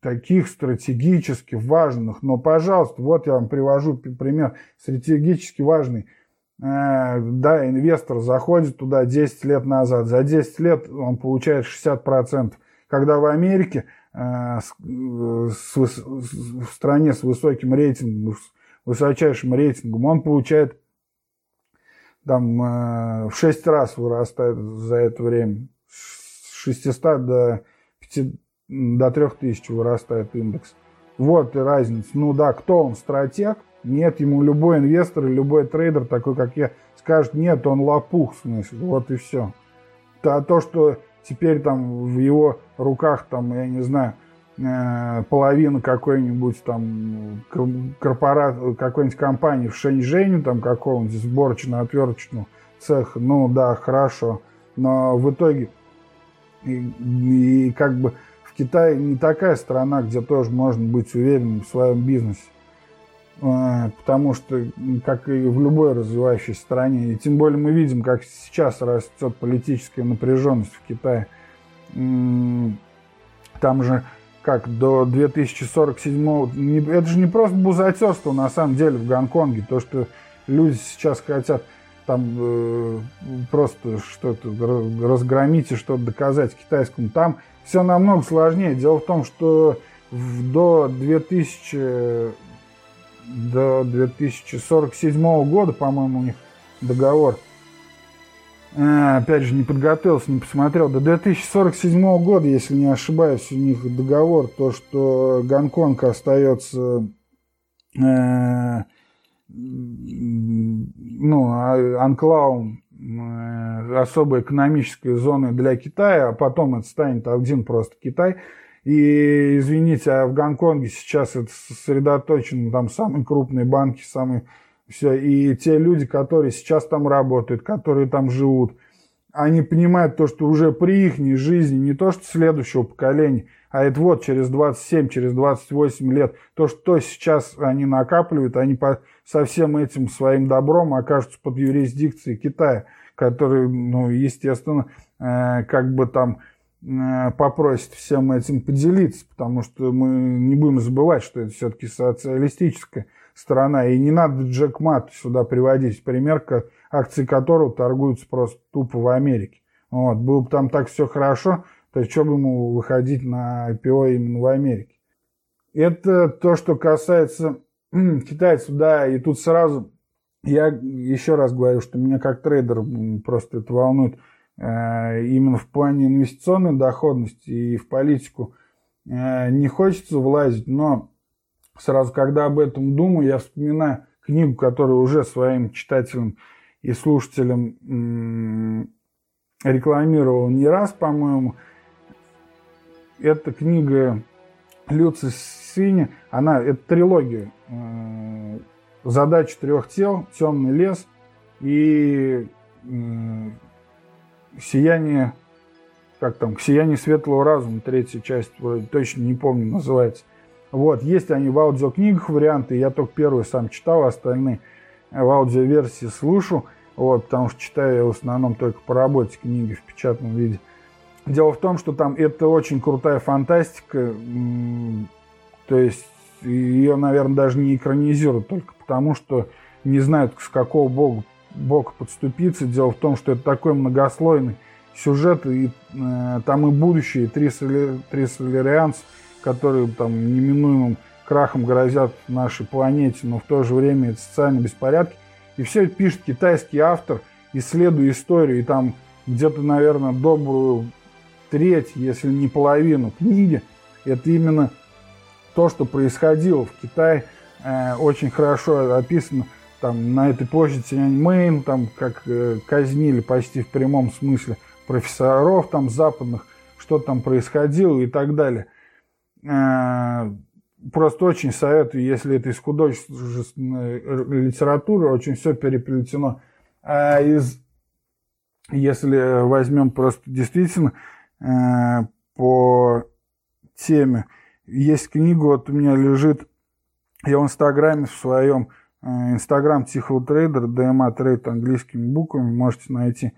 A: таких стратегически важных. Но, пожалуйста, вот я вам привожу пример стратегически важный. Э, да, инвестор заходит туда 10 лет назад. За 10 лет он получает 60%. Когда в Америке, э, в стране с высоким рейтингом, с высочайшим рейтингом, он получает там э, в 6 раз вырастает за это время. С 600 до 5, до 3000 вырастает индекс. Вот и разница. Ну да, кто он, стратег? Нет, ему любой инвестор любой трейдер, такой как я, скажет, нет, он лопух, в смысле, вот и все. А то, что теперь там в его руках, там, я не знаю, половина какой-нибудь там корпорат, какой-нибудь компании в Шэньчжэне, там какого-нибудь сборочно-отверточного цеха, ну да, хорошо. Но в итоге и, и как бы Китай не такая страна, где тоже можно быть уверенным в своем бизнесе. А, потому что, как и в любой развивающейся стране, и тем более мы видим, как сейчас растет политическая напряженность в Китае. Там же как до 2047 это же не просто бузатерство на самом деле в Гонконге, то, что люди сейчас хотят там э, просто что-то разгромить и что-то доказать китайскому. Там все намного сложнее. Дело в том, что в, до 2000 до 2047 года, по-моему, у них договор. А, опять же, не подготовился, не посмотрел. До 2047 года, если не ошибаюсь, у них договор, то, что Гонконг остается э, ну, а, анклавом э, особой экономической зоны для Китая, а потом это станет один просто Китай. И, извините, а в Гонконге сейчас это сосредоточены там самые крупные банки, самые все. И те люди, которые сейчас там работают, которые там живут, они понимают то, что уже при их жизни, не то что следующего поколения, а это вот через 27, через 28 лет, то, что сейчас они накапливают, они по, со всем этим своим добром окажутся под юрисдикцией Китая, который, ну, естественно, э, как бы там э, попросит всем этим поделиться, потому что мы не будем забывать, что это все-таки социалистическая страна, и не надо Джек Мат сюда приводить, пример, акции которого торгуются просто тупо в Америке. Вот, было бы там так все хорошо, то что бы ему выходить на IPO именно в Америке? Это то, что касается китайцев, да, и тут сразу я еще раз говорю, что меня как трейдер просто это волнует э, именно в плане инвестиционной доходности и в политику э, не хочется влазить, но сразу, когда об этом думаю, я вспоминаю книгу, которую уже своим читателям и слушателям рекламировал не раз, по-моему. Эта книга Люци Синя, она, это трилогия. Э, Задача трех тел, темный лес и сияние, как там, сияние светлого разума, третья часть, вроде точно не помню, называется. Вот, есть они в аудиокнигах варианты, я только первый сам читал, остальные в аудиоверсии слушаю, вот, потому что читаю я в основном только по работе книги в печатном виде. Дело в том, что там это очень крутая фантастика, то есть ее, наверное, даже не экранизируют, только потому что не знают, с какого бога, бога подступиться. Дело в том, что это такой многослойный сюжет, и э, там и будущее, и три, соли, три соларианца, которые там неминуемым крахом грозят нашей планете, но в то же время это социальные беспорядки. И все это пишет китайский автор, исследуя историю, и там где-то, наверное, добрую треть, если не половину книги, это именно то, что происходило в Китае, э, очень хорошо описано там на этой площади Тяньаньмэнь, там как э, казнили почти в прямом смысле профессоров там западных, что там происходило и так далее. Э, просто очень советую, если это из художественной литературы, очень все переплетено. А из, если возьмем просто действительно э, по теме, есть книга, вот у меня лежит, я в Инстаграме в своем, Инстаграм Тихого трейдера, DMA трейд английскими буквами, можете найти.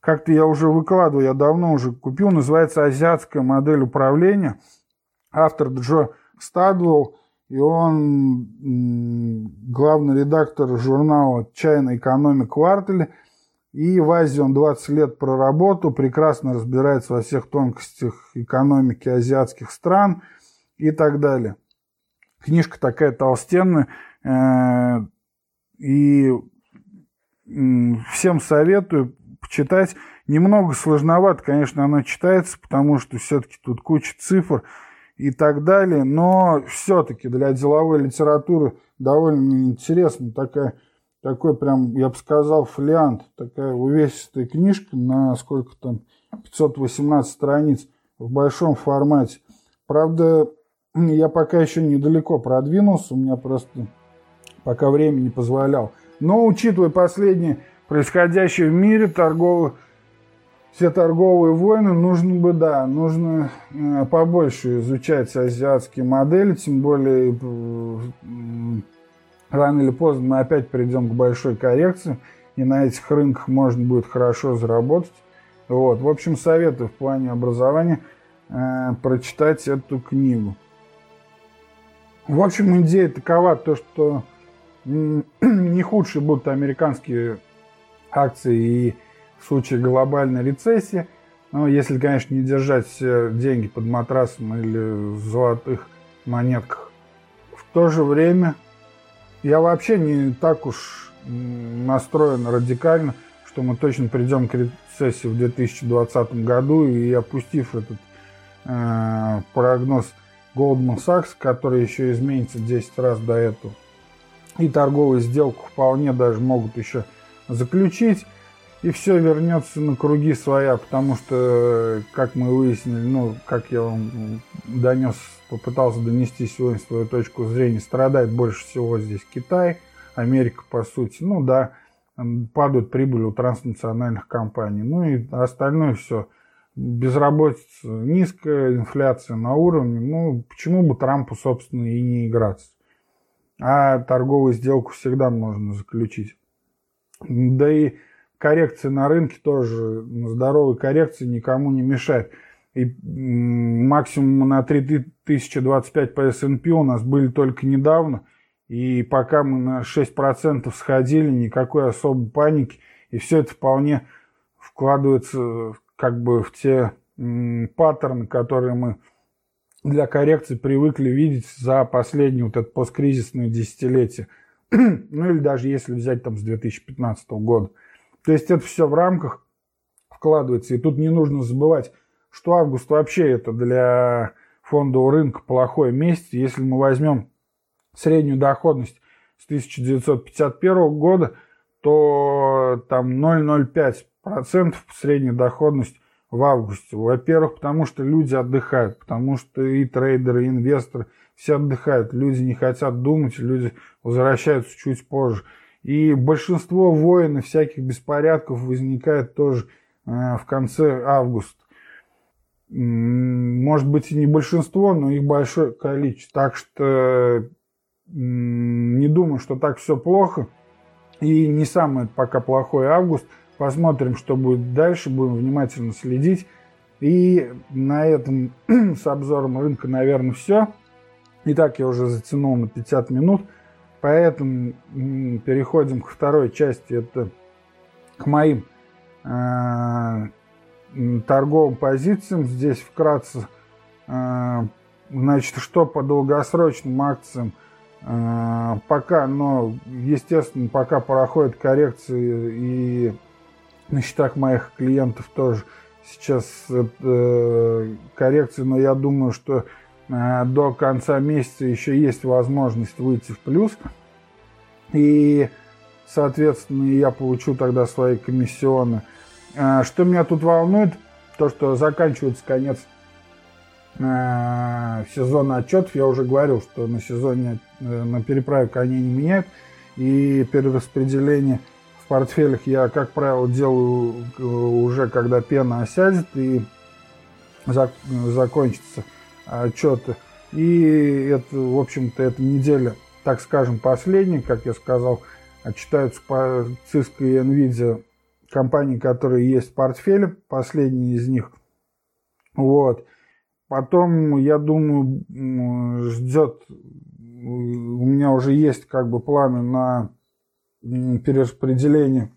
A: Как-то я уже выкладываю, я давно уже купил, называется «Азиатская модель управления». Автор Джо Стадвелл, и он главный редактор журнала «China Economic Quarterly». И в Азии он 20 лет проработал, прекрасно разбирается во всех тонкостях экономики азиатских стран – и так далее. Книжка такая толстенная, э, и всем советую почитать. Немного сложновато, конечно, она читается, потому что все-таки тут куча цифр и так далее, но все-таки для деловой литературы довольно интересно. Такая, такой прям, я бы сказал, фолиант, такая увесистая книжка на сколько там, 518 страниц в большом формате. Правда, я пока еще недалеко продвинулся, у меня просто пока время не позволял. Но учитывая последнее происходящее в мире, торговые, все торговые войны, нужно бы, да, нужно э, побольше изучать азиатские модели, тем более э, рано или поздно мы опять придем к большой коррекции, и на этих рынках можно будет хорошо заработать. Вот. В общем, советую в плане образования э, прочитать эту книгу. В общем, идея такова, то, что не худшие будут американские акции и в случае глобальной рецессии. Но если, конечно, не держать все деньги под матрасом или в золотых монетках. В то же время я вообще не так уж настроен радикально, что мы точно придем к рецессии в 2020 году и опустив этот э, прогноз Goldman Sachs, который еще изменится 10 раз до этого. И торговую сделку вполне даже могут еще заключить. И все вернется на круги своя, потому что, как мы выяснили, ну, как я вам донес, попытался донести сегодня свою точку зрения, страдает больше всего здесь Китай, Америка, по сути. Ну да, падают прибыли у транснациональных компаний. Ну и остальное все – безработица низкая, инфляция на уровне, ну, почему бы Трампу, собственно, и не играться? А торговую сделку всегда можно заключить. Да и коррекция на рынке тоже, здоровой коррекции никому не мешает. И максимум на 3025 по S&P у нас были только недавно. И пока мы на 6% сходили, никакой особой паники. И все это вполне вкладывается как бы в те паттерны, которые мы для коррекции привыкли видеть за последние вот это посткризисное десятилетие. ну или даже если взять там с 2015 года. То есть это все в рамках вкладывается. И тут не нужно забывать, что август вообще это для фондового рынка плохой месяц. Если мы возьмем среднюю доходность с 1951 года, то там 0,05% средняя доходность в августе. Во-первых, потому что люди отдыхают, потому что и трейдеры, и инвесторы все отдыхают, люди не хотят думать, люди возвращаются чуть позже. И большинство войн и всяких беспорядков возникает тоже э, в конце августа. Может быть и не большинство, но их большое количество. Так что не думаю, что так все плохо. И не самый пока плохой август. Посмотрим, что будет дальше. Будем внимательно следить. И на этом с обзором рынка, наверное, все. Итак, я уже затянул на 50 минут. Поэтому переходим к второй части. Это к моим э, торговым позициям. Здесь вкратце, э, значит, что по долгосрочным акциям э, пока, но, естественно, пока проходят коррекции и на счетах моих клиентов тоже сейчас э, коррекции, но я думаю, что до конца месяца еще есть возможность выйти в плюс. И, соответственно, я получу тогда свои комиссионные. А, что меня тут волнует, то, что заканчивается конец а, сезона отчетов. Я уже говорил, что на сезоне э, на переправке они не меняют. И перераспределение в портфелях я, как правило, делаю э, уже когда пена осядет и закончатся отчеты. И это, в общем-то, эта неделя, так скажем, последняя, как я сказал, отчитаются по Cisco и Nvidia компаний, которые есть в портфеле, последний из них. Вот. Потом, я думаю, ждет, у меня уже есть как бы планы на перераспределение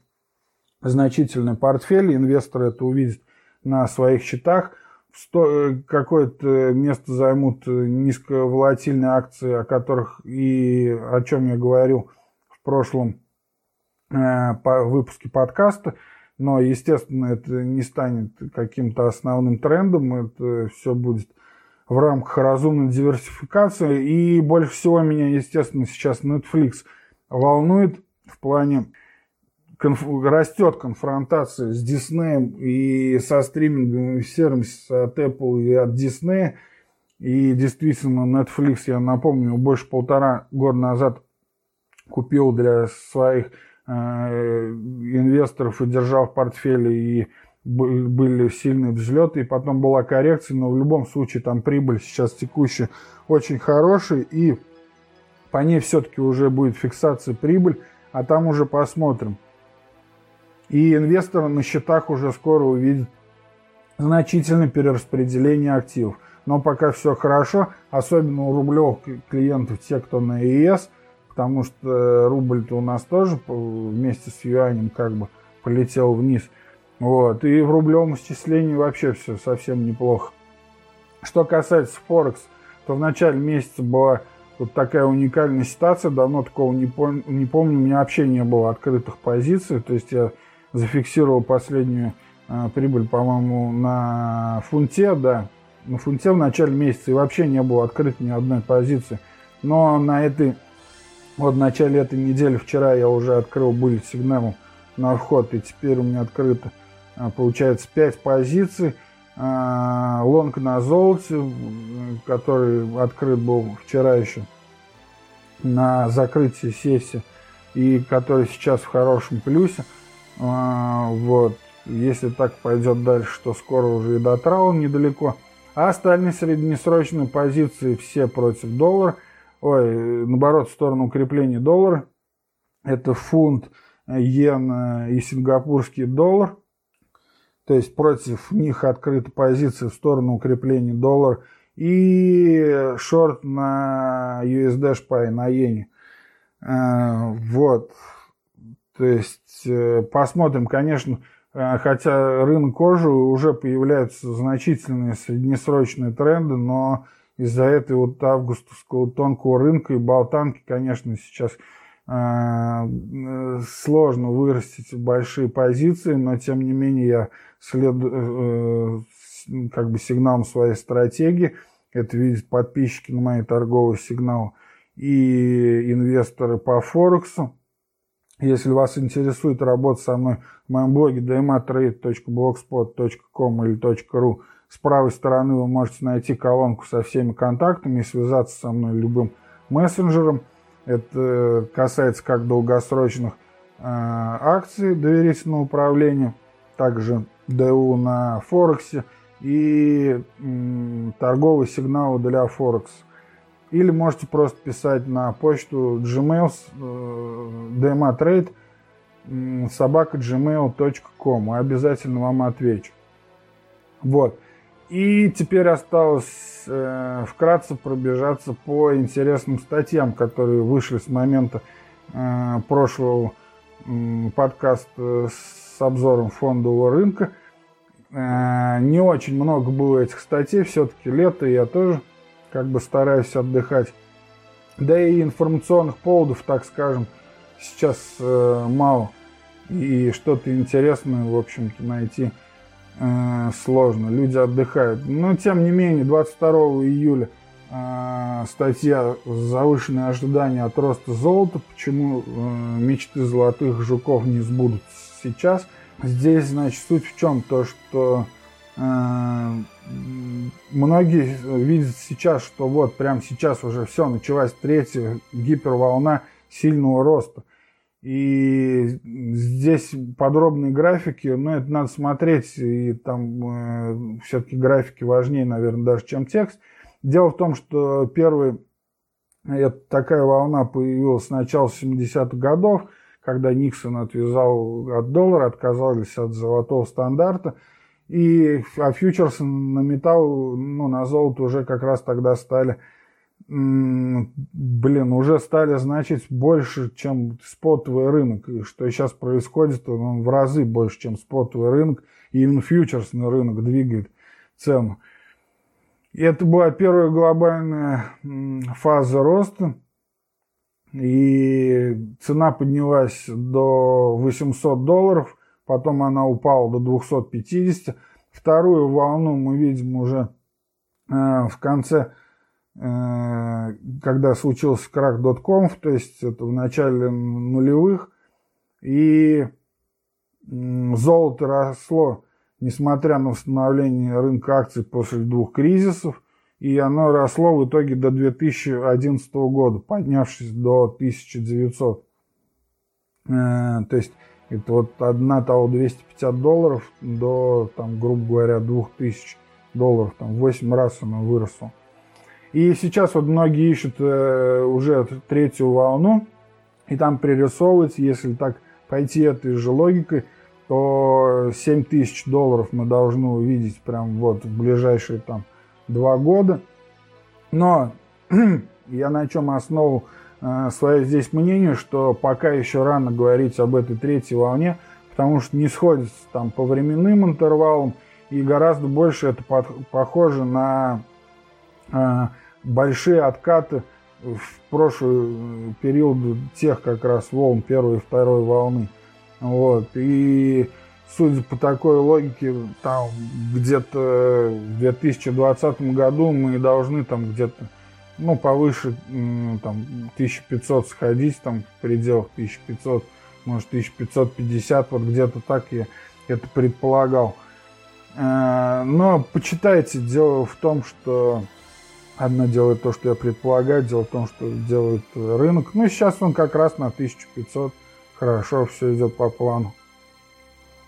A: значительный портфель. Инвесторы это увидят на своих счетах. Какое-то место займут низковолатильные акции, о которых и о чем я говорил в прошлом Э, выпуске подкаста, но, естественно, это не станет каким-то основным трендом, это все будет в рамках разумной диверсификации. И больше всего меня, естественно, сейчас Netflix волнует в плане конф... растет конфронтация с Disney и со стриминговыми сервисами от Apple и от Disney. И действительно, Netflix, я напомню, больше полтора года назад купил для своих Э, инвесторов и держал в портфеле, и были сильные взлеты, и потом была коррекция, но в любом случае там прибыль сейчас текущая очень хорошая, и по ней все-таки уже будет фиксация прибыль, а там уже посмотрим. И инвесторы на счетах уже скоро увидят значительное перераспределение активов. Но пока все хорошо, особенно у рублевых клиентов, те, кто на ЕС – потому что рубль-то у нас тоже вместе с юанем как бы полетел вниз. Вот. И в рублевом исчислении вообще все совсем неплохо. Что касается Форекс, то в начале месяца была вот такая уникальная ситуация, давно такого не, пом- не помню, у меня вообще не было открытых позиций, то есть я зафиксировал последнюю э, прибыль, по-моему, на фунте, да, на фунте в начале месяца и вообще не было открытой ни одной позиции. Но на этой вот в начале этой недели, вчера я уже открыл были сигналом на вход, и теперь у меня открыто, а, получается, 5 позиций. А, лонг на золоте, который открыт был вчера еще на закрытии сессии, и который сейчас в хорошем плюсе. А, вот. Если так пойдет дальше, то скоро уже и до траула недалеко. А остальные среднесрочные позиции все против доллара – ой, наоборот, в сторону укрепления доллара. Это фунт, иен и сингапурский доллар. То есть против них открыта позиция в сторону укрепления доллара. И шорт на USD SPY, на иене. Э, вот. То есть э, посмотрим, конечно, э, хотя рынок кожи уже появляются значительные среднесрочные тренды, но из-за этой вот августовского тонкого рынка и болтанки, конечно, сейчас э, сложно вырастить большие позиции, но тем не менее я следую как бы сигналом своей стратегии. Это видят подписчики на мои торговые сигналы и инвесторы по Форексу. Если вас интересует работа со мной в моем блоге dmatrade.blogspot.com или .ru, с правой стороны вы можете найти колонку со всеми контактами и связаться со мной любым мессенджером. Это касается как долгосрочных э, акций доверительного управления, также ДУ на Форексе и торговые сигналы для Форекса. Или можете просто писать на почту gmail dmatrade собака gmail.com. Обязательно вам отвечу. Вот. И теперь осталось э, вкратце пробежаться по интересным статьям, которые вышли с момента э, прошлого э, подкаста с обзором фондового рынка. Э, не очень много было этих статей, все-таки лето, я тоже как бы стараюсь отдыхать. Да и информационных поводов, так скажем, сейчас э, мало. И что-то интересное, в общем-то, найти э, сложно. Люди отдыхают. Но, тем не менее, 22 июля э, статья «Завышенные ожидания от роста золота. Почему э, мечты золотых жуков не сбудутся сейчас». Здесь, значит, суть в чем? То, что э, многие видят сейчас, что вот прямо сейчас уже все, началась третья гиперволна сильного роста. И здесь подробные графики, но ну, это надо смотреть, и там э, все-таки графики важнее, наверное, даже, чем текст. Дело в том, что первый, это такая волна появилась с начала 70-х годов, когда Никсон отвязал от доллара, отказались от золотого стандарта – и, а фьючерсы на металл, ну, на золото уже как раз тогда стали, блин, уже стали значить больше, чем спотовый рынок. И что сейчас происходит, он в разы больше, чем спотовый рынок. И именно фьючерсный рынок двигает цену. И это была первая глобальная фаза роста. И цена поднялась до 800 долларов – потом она упала до 250. Вторую волну мы видим уже э, в конце, э, когда случился крах доткомов, то есть это в начале нулевых, и золото росло, несмотря на восстановление рынка акций после двух кризисов, и оно росло в итоге до 2011 года, поднявшись до 1900. Э, то есть это вот одна того 250 долларов до, там, грубо говоря, 2000 долларов. Там 8 раз она выросла. И сейчас вот многие ищут э, уже третью волну, и там пририсовывается, если так пойти этой же логикой, то 7 тысяч долларов мы должны увидеть прям вот в ближайшие там два года. Но я на чем основу свое здесь мнение, что пока еще рано говорить об этой третьей волне, потому что не сходится там по временным интервалам, и гораздо больше это под, похоже на э, большие откаты в прошлый э, период тех как раз волн первой и второй волны. Вот. И судя по такой логике, там где-то в 2020 году мы должны там где-то ну, повыше, там, 1500 сходить, там, в пределах 1500, может, 1550, вот где-то так я это предполагал. Э, но почитайте, дело в том, что одно делает то, что я предполагаю, дело в том, что делает рынок. Ну, сейчас он как раз на 1500, хорошо, все идет по плану.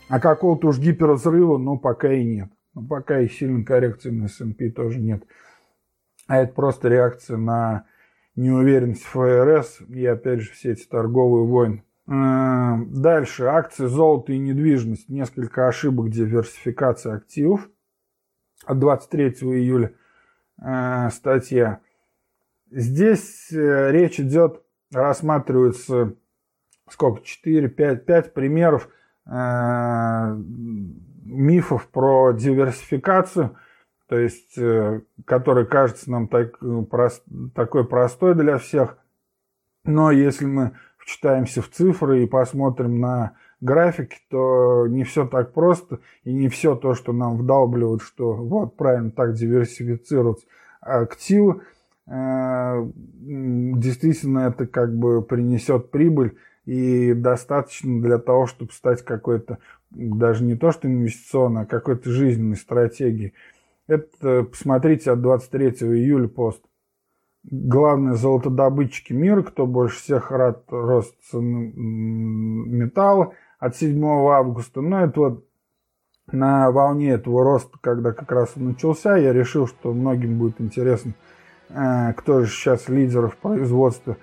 A: А какого-то уж гиперразрыва, ну, пока и нет. Ну, пока и сильной коррекции на S&P тоже нет. А это просто реакция на неуверенность ФРС и, опять же, все эти торговые войны. Э, дальше. Акции, золото и недвижимость. Несколько ошибок диверсификации активов. От 23 июля э, статья. Здесь э, речь идет, рассматривается сколько, 4, 5, 5 примеров мифов про диверсификацию – то есть, э, который кажется нам так, э, прост, такой простой для всех. Но если мы вчитаемся в цифры и посмотрим на графики, то не все так просто, и не все то, что нам вдалбливают, что вот правильно так диверсифицировать активы, э, действительно это как бы принесет прибыль, и достаточно для того, чтобы стать какой-то, даже не то что инвестиционной, а какой-то жизненной стратегией. Это посмотрите от 23 июля пост. Главные золотодобытчики мира, кто больше всех рад рост металла от 7 августа. Но это вот на волне этого роста, когда как раз он начался, я решил, что многим будет интересно, э, кто же сейчас лидер в производстве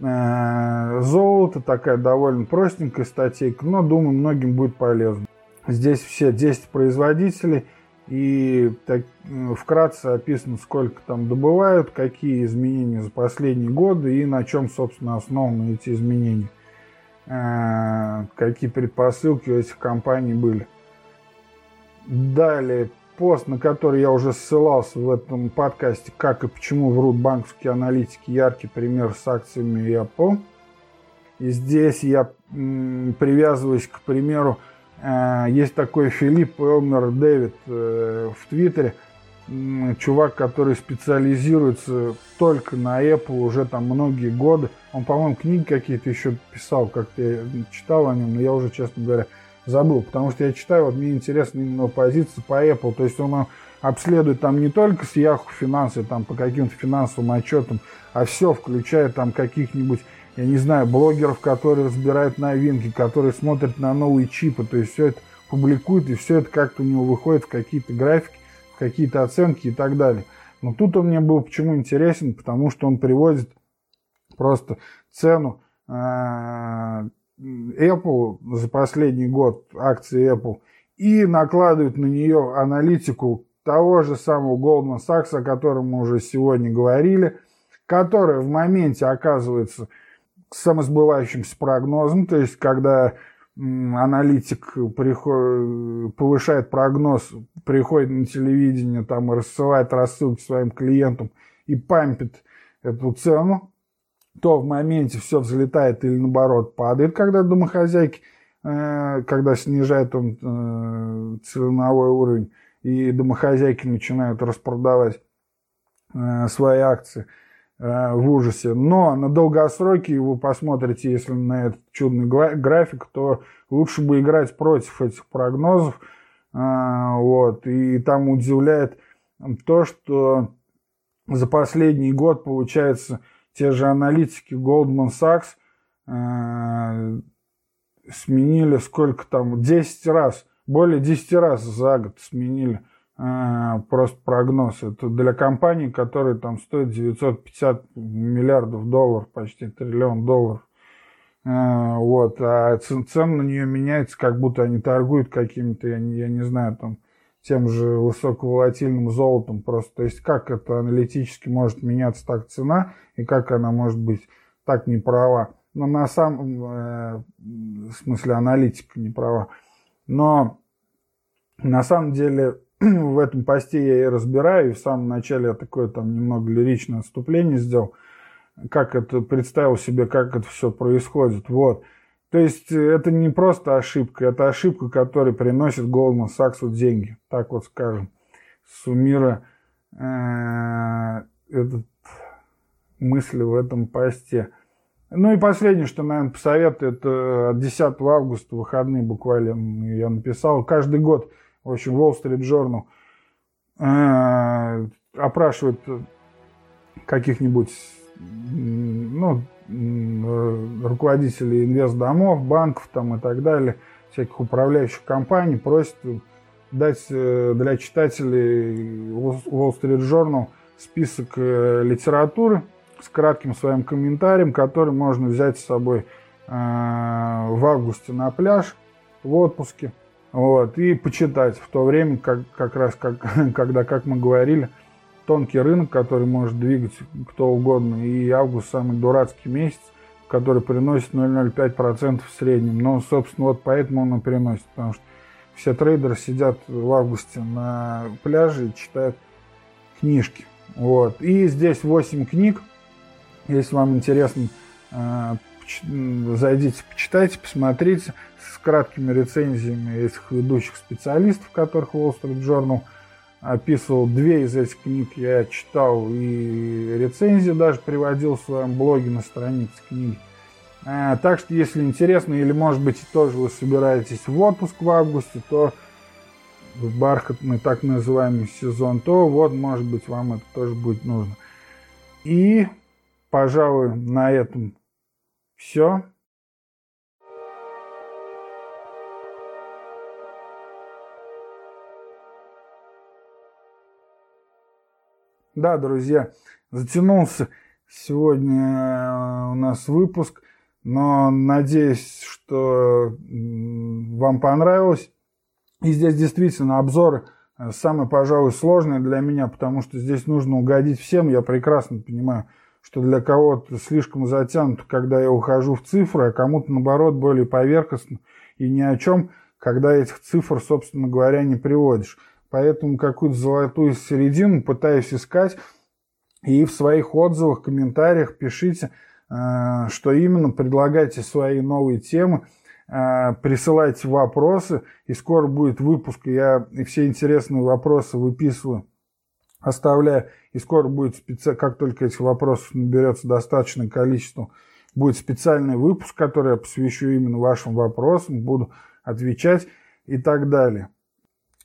A: э, золота. Такая довольно простенькая статейка, но думаю, многим будет полезно. Здесь все 10 производителей и так, э, вкратце описано, сколько там добывают, какие изменения за последние годы и на чем, собственно, основаны эти изменения. Какие предпосылки у этих компаний были. Далее пост, на который я уже ссылался в этом подкасте, как и почему врут банковские аналитики, яркий пример с акциями Apple. И здесь я привязываюсь к примеру, э, есть такой Филипп Элмер Дэвид э, в Твиттере, чувак, который специализируется только на Apple уже там многие годы. Он, по-моему, книги какие-то еще писал, как-то я читал о нем, но я уже, честно говоря, забыл, потому что я читаю, вот мне интересна именно позиция по Apple, то есть он обследует там не только с Yahoo финансы, там по каким-то финансовым отчетам, а все, включая там каких-нибудь, я не знаю, блогеров, которые разбирают новинки, которые смотрят на новые чипы, то есть все это публикует, и все это как-то у него выходит в какие-то графики, в какие-то оценки и так далее. Но тут он мне был почему интересен, потому что он приводит просто цену э, Apple за последний год, акции Apple, и накладывают на нее аналитику того же самого Goldman Sachs, о котором мы уже сегодня говорили, которая в моменте оказывается самосбывающимся прогнозом, то есть когда аналитик приходит, повышает прогноз, приходит на телевидение там, и рассылает рассылки своим клиентам и пампит эту цену, то в моменте все взлетает или наоборот падает, когда домохозяйки, э, когда снижает он э, ценовой уровень, и домохозяйки начинают распродавать э, свои акции в ужасе. Но на долгосроке вы посмотрите, если на этот чудный график, то лучше бы играть против этих прогнозов. Вот. И там удивляет то, что за последний год, получается, те же аналитики Goldman Sachs э, сменили сколько там, 10 раз, более 10 раз за год сменили э, просто прогноз. Это для компании, которая там стоит 950 миллиардов долларов, почти триллион долларов. Э, вот, а цена на нее меняется, как будто они торгуют какими-то, я не, я не знаю, там, тем же высоковолатильным золотом просто. То есть как это аналитически может меняться так цена и как она может быть так неправа. Но на самом э, смысле аналитика не права. Но на самом деле в этом посте я и разбираю, и в самом начале я такое там немного лиричное отступление сделал, как это представил себе, как это все происходит. Вот. То есть э, это не просто ошибка, это ошибка, которая приносит Goldman Sachs деньги, так вот скажем. Суммируя э, этот мысли в этом посте. Ну и последнее, что, наверное, посоветую, это от 10 августа, выходные буквально я написал. Каждый год, в общем, Wall Street Journal э, опрашивает каких-нибудь ну, руководителей инвестдомов, банков там и так далее, всяких управляющих компаний просят дать э, для читателей Wall Street Journal список э, литературы с кратким своим комментарием, который можно взять с собой э, в августе на пляж в отпуске вот, и почитать в то время, как, как раз как, когда, как мы говорили, тонкий рынок, который может двигать кто угодно. И август самый дурацкий месяц, который приносит 0,05% в среднем. Но, собственно, вот поэтому он и приносит. Потому что все трейдеры сидят в августе на пляже и читают книжки. Вот. И здесь 8 книг. Если вам интересно, э, зайдите, почитайте, посмотрите с краткими рецензиями этих ведущих специалистов, которых Wall Street Journal – описывал две из этих книг, я читал и рецензии даже приводил в своем блоге на странице книги. Э, так что, если интересно, или, может быть, тоже вы собираетесь в отпуск в августе, то в бархатный так называемый сезон, то вот, может быть, вам это тоже будет нужно. И, пожалуй, на этом все. Да, друзья, затянулся сегодня э, у нас выпуск, но надеюсь, что вам понравилось. И здесь действительно обзоры э, самые, пожалуй, сложные для меня, потому что здесь нужно угодить всем. Я прекрасно понимаю, что для кого-то слишком затянуто, когда я ухожу в цифры, а кому-то, наоборот, более поверхностно и ни о чем, когда этих цифр, собственно говоря, не приводишь. Поэтому какую-то золотую середину пытаюсь искать. И в своих отзывах, комментариях пишите, э, что именно, предлагайте свои новые темы, э, присылайте вопросы, и скоро будет выпуск, я все интересные вопросы выписываю, оставляю, и скоро будет, специ... как только этих вопросов наберется достаточное количество, будет специальный выпуск, который я посвящу именно вашим вопросам, буду отвечать и так далее.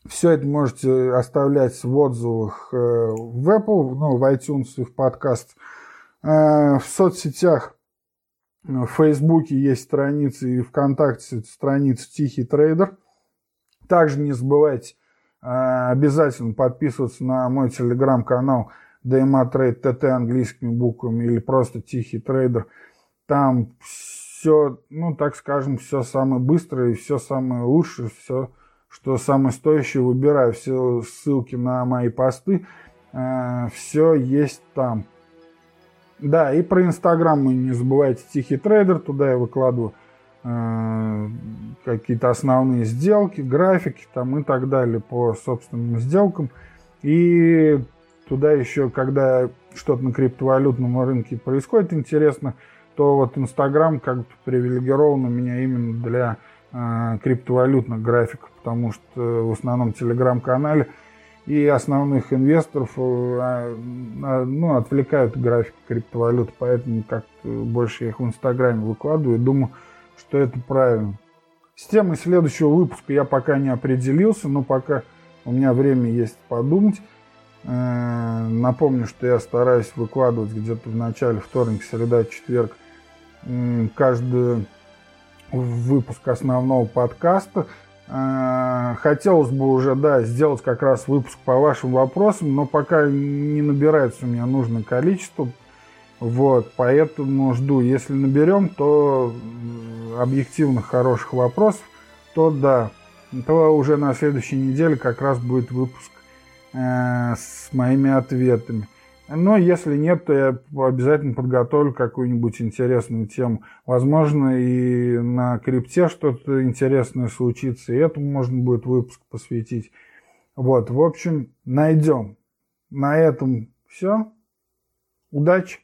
A: Все это можете оставлять в отзывах э, в Apple, ну, в iTunes и в подкаст. Э, в соцсетях э, в Фейсбуке есть страницы и ВКонтакте страница «Тихий трейдер». Также не забывайте обязательно подписываться на мой телеграм-канал DMA Trade TT английскими буквами или просто «Тихий трейдер». Там все, ну, так скажем, все самое быстрое и все самое лучшее, все что самое стоящее, выбираю все ссылки на мои посты, э, все есть там. Да, и про Инстаграм не забывайте, Тихий трейдер, туда я выкладываю какие-то основные сделки, графики там и так далее по собственным сделкам. И туда еще, когда что-то на криптовалютном рынке происходит интересно, то вот Инстаграм как бы привилегирован у меня именно для э, криптовалютных графиков потому что в основном телеграм-канале и основных инвесторов э, а, ну, отвлекают график криптовалют, поэтому как-то больше я их в Инстаграме выкладываю. Думаю, что это правильно. С темой следующего выпуска я пока не определился, но пока у меня время есть подумать. Э, напомню, что я стараюсь выкладывать где-то в начале вторник, среда, четверг каждый выпуск основного подкаста. А, хотелось бы уже, да, сделать как раз выпуск по вашим вопросам, но пока не набирается у меня нужное количество. Вот, поэтому жду. Если наберем, то объективно хороших вопросов, то да, то уже на следующей неделе как раз будет выпуск э, с моими ответами. Но если нет, то я обязательно подготовлю какую-нибудь интересную тему. Возможно, и на крипте что-то интересное случится, и этому можно будет выпуск посвятить. Вот, в общем, найдем. На этом все. Удачи!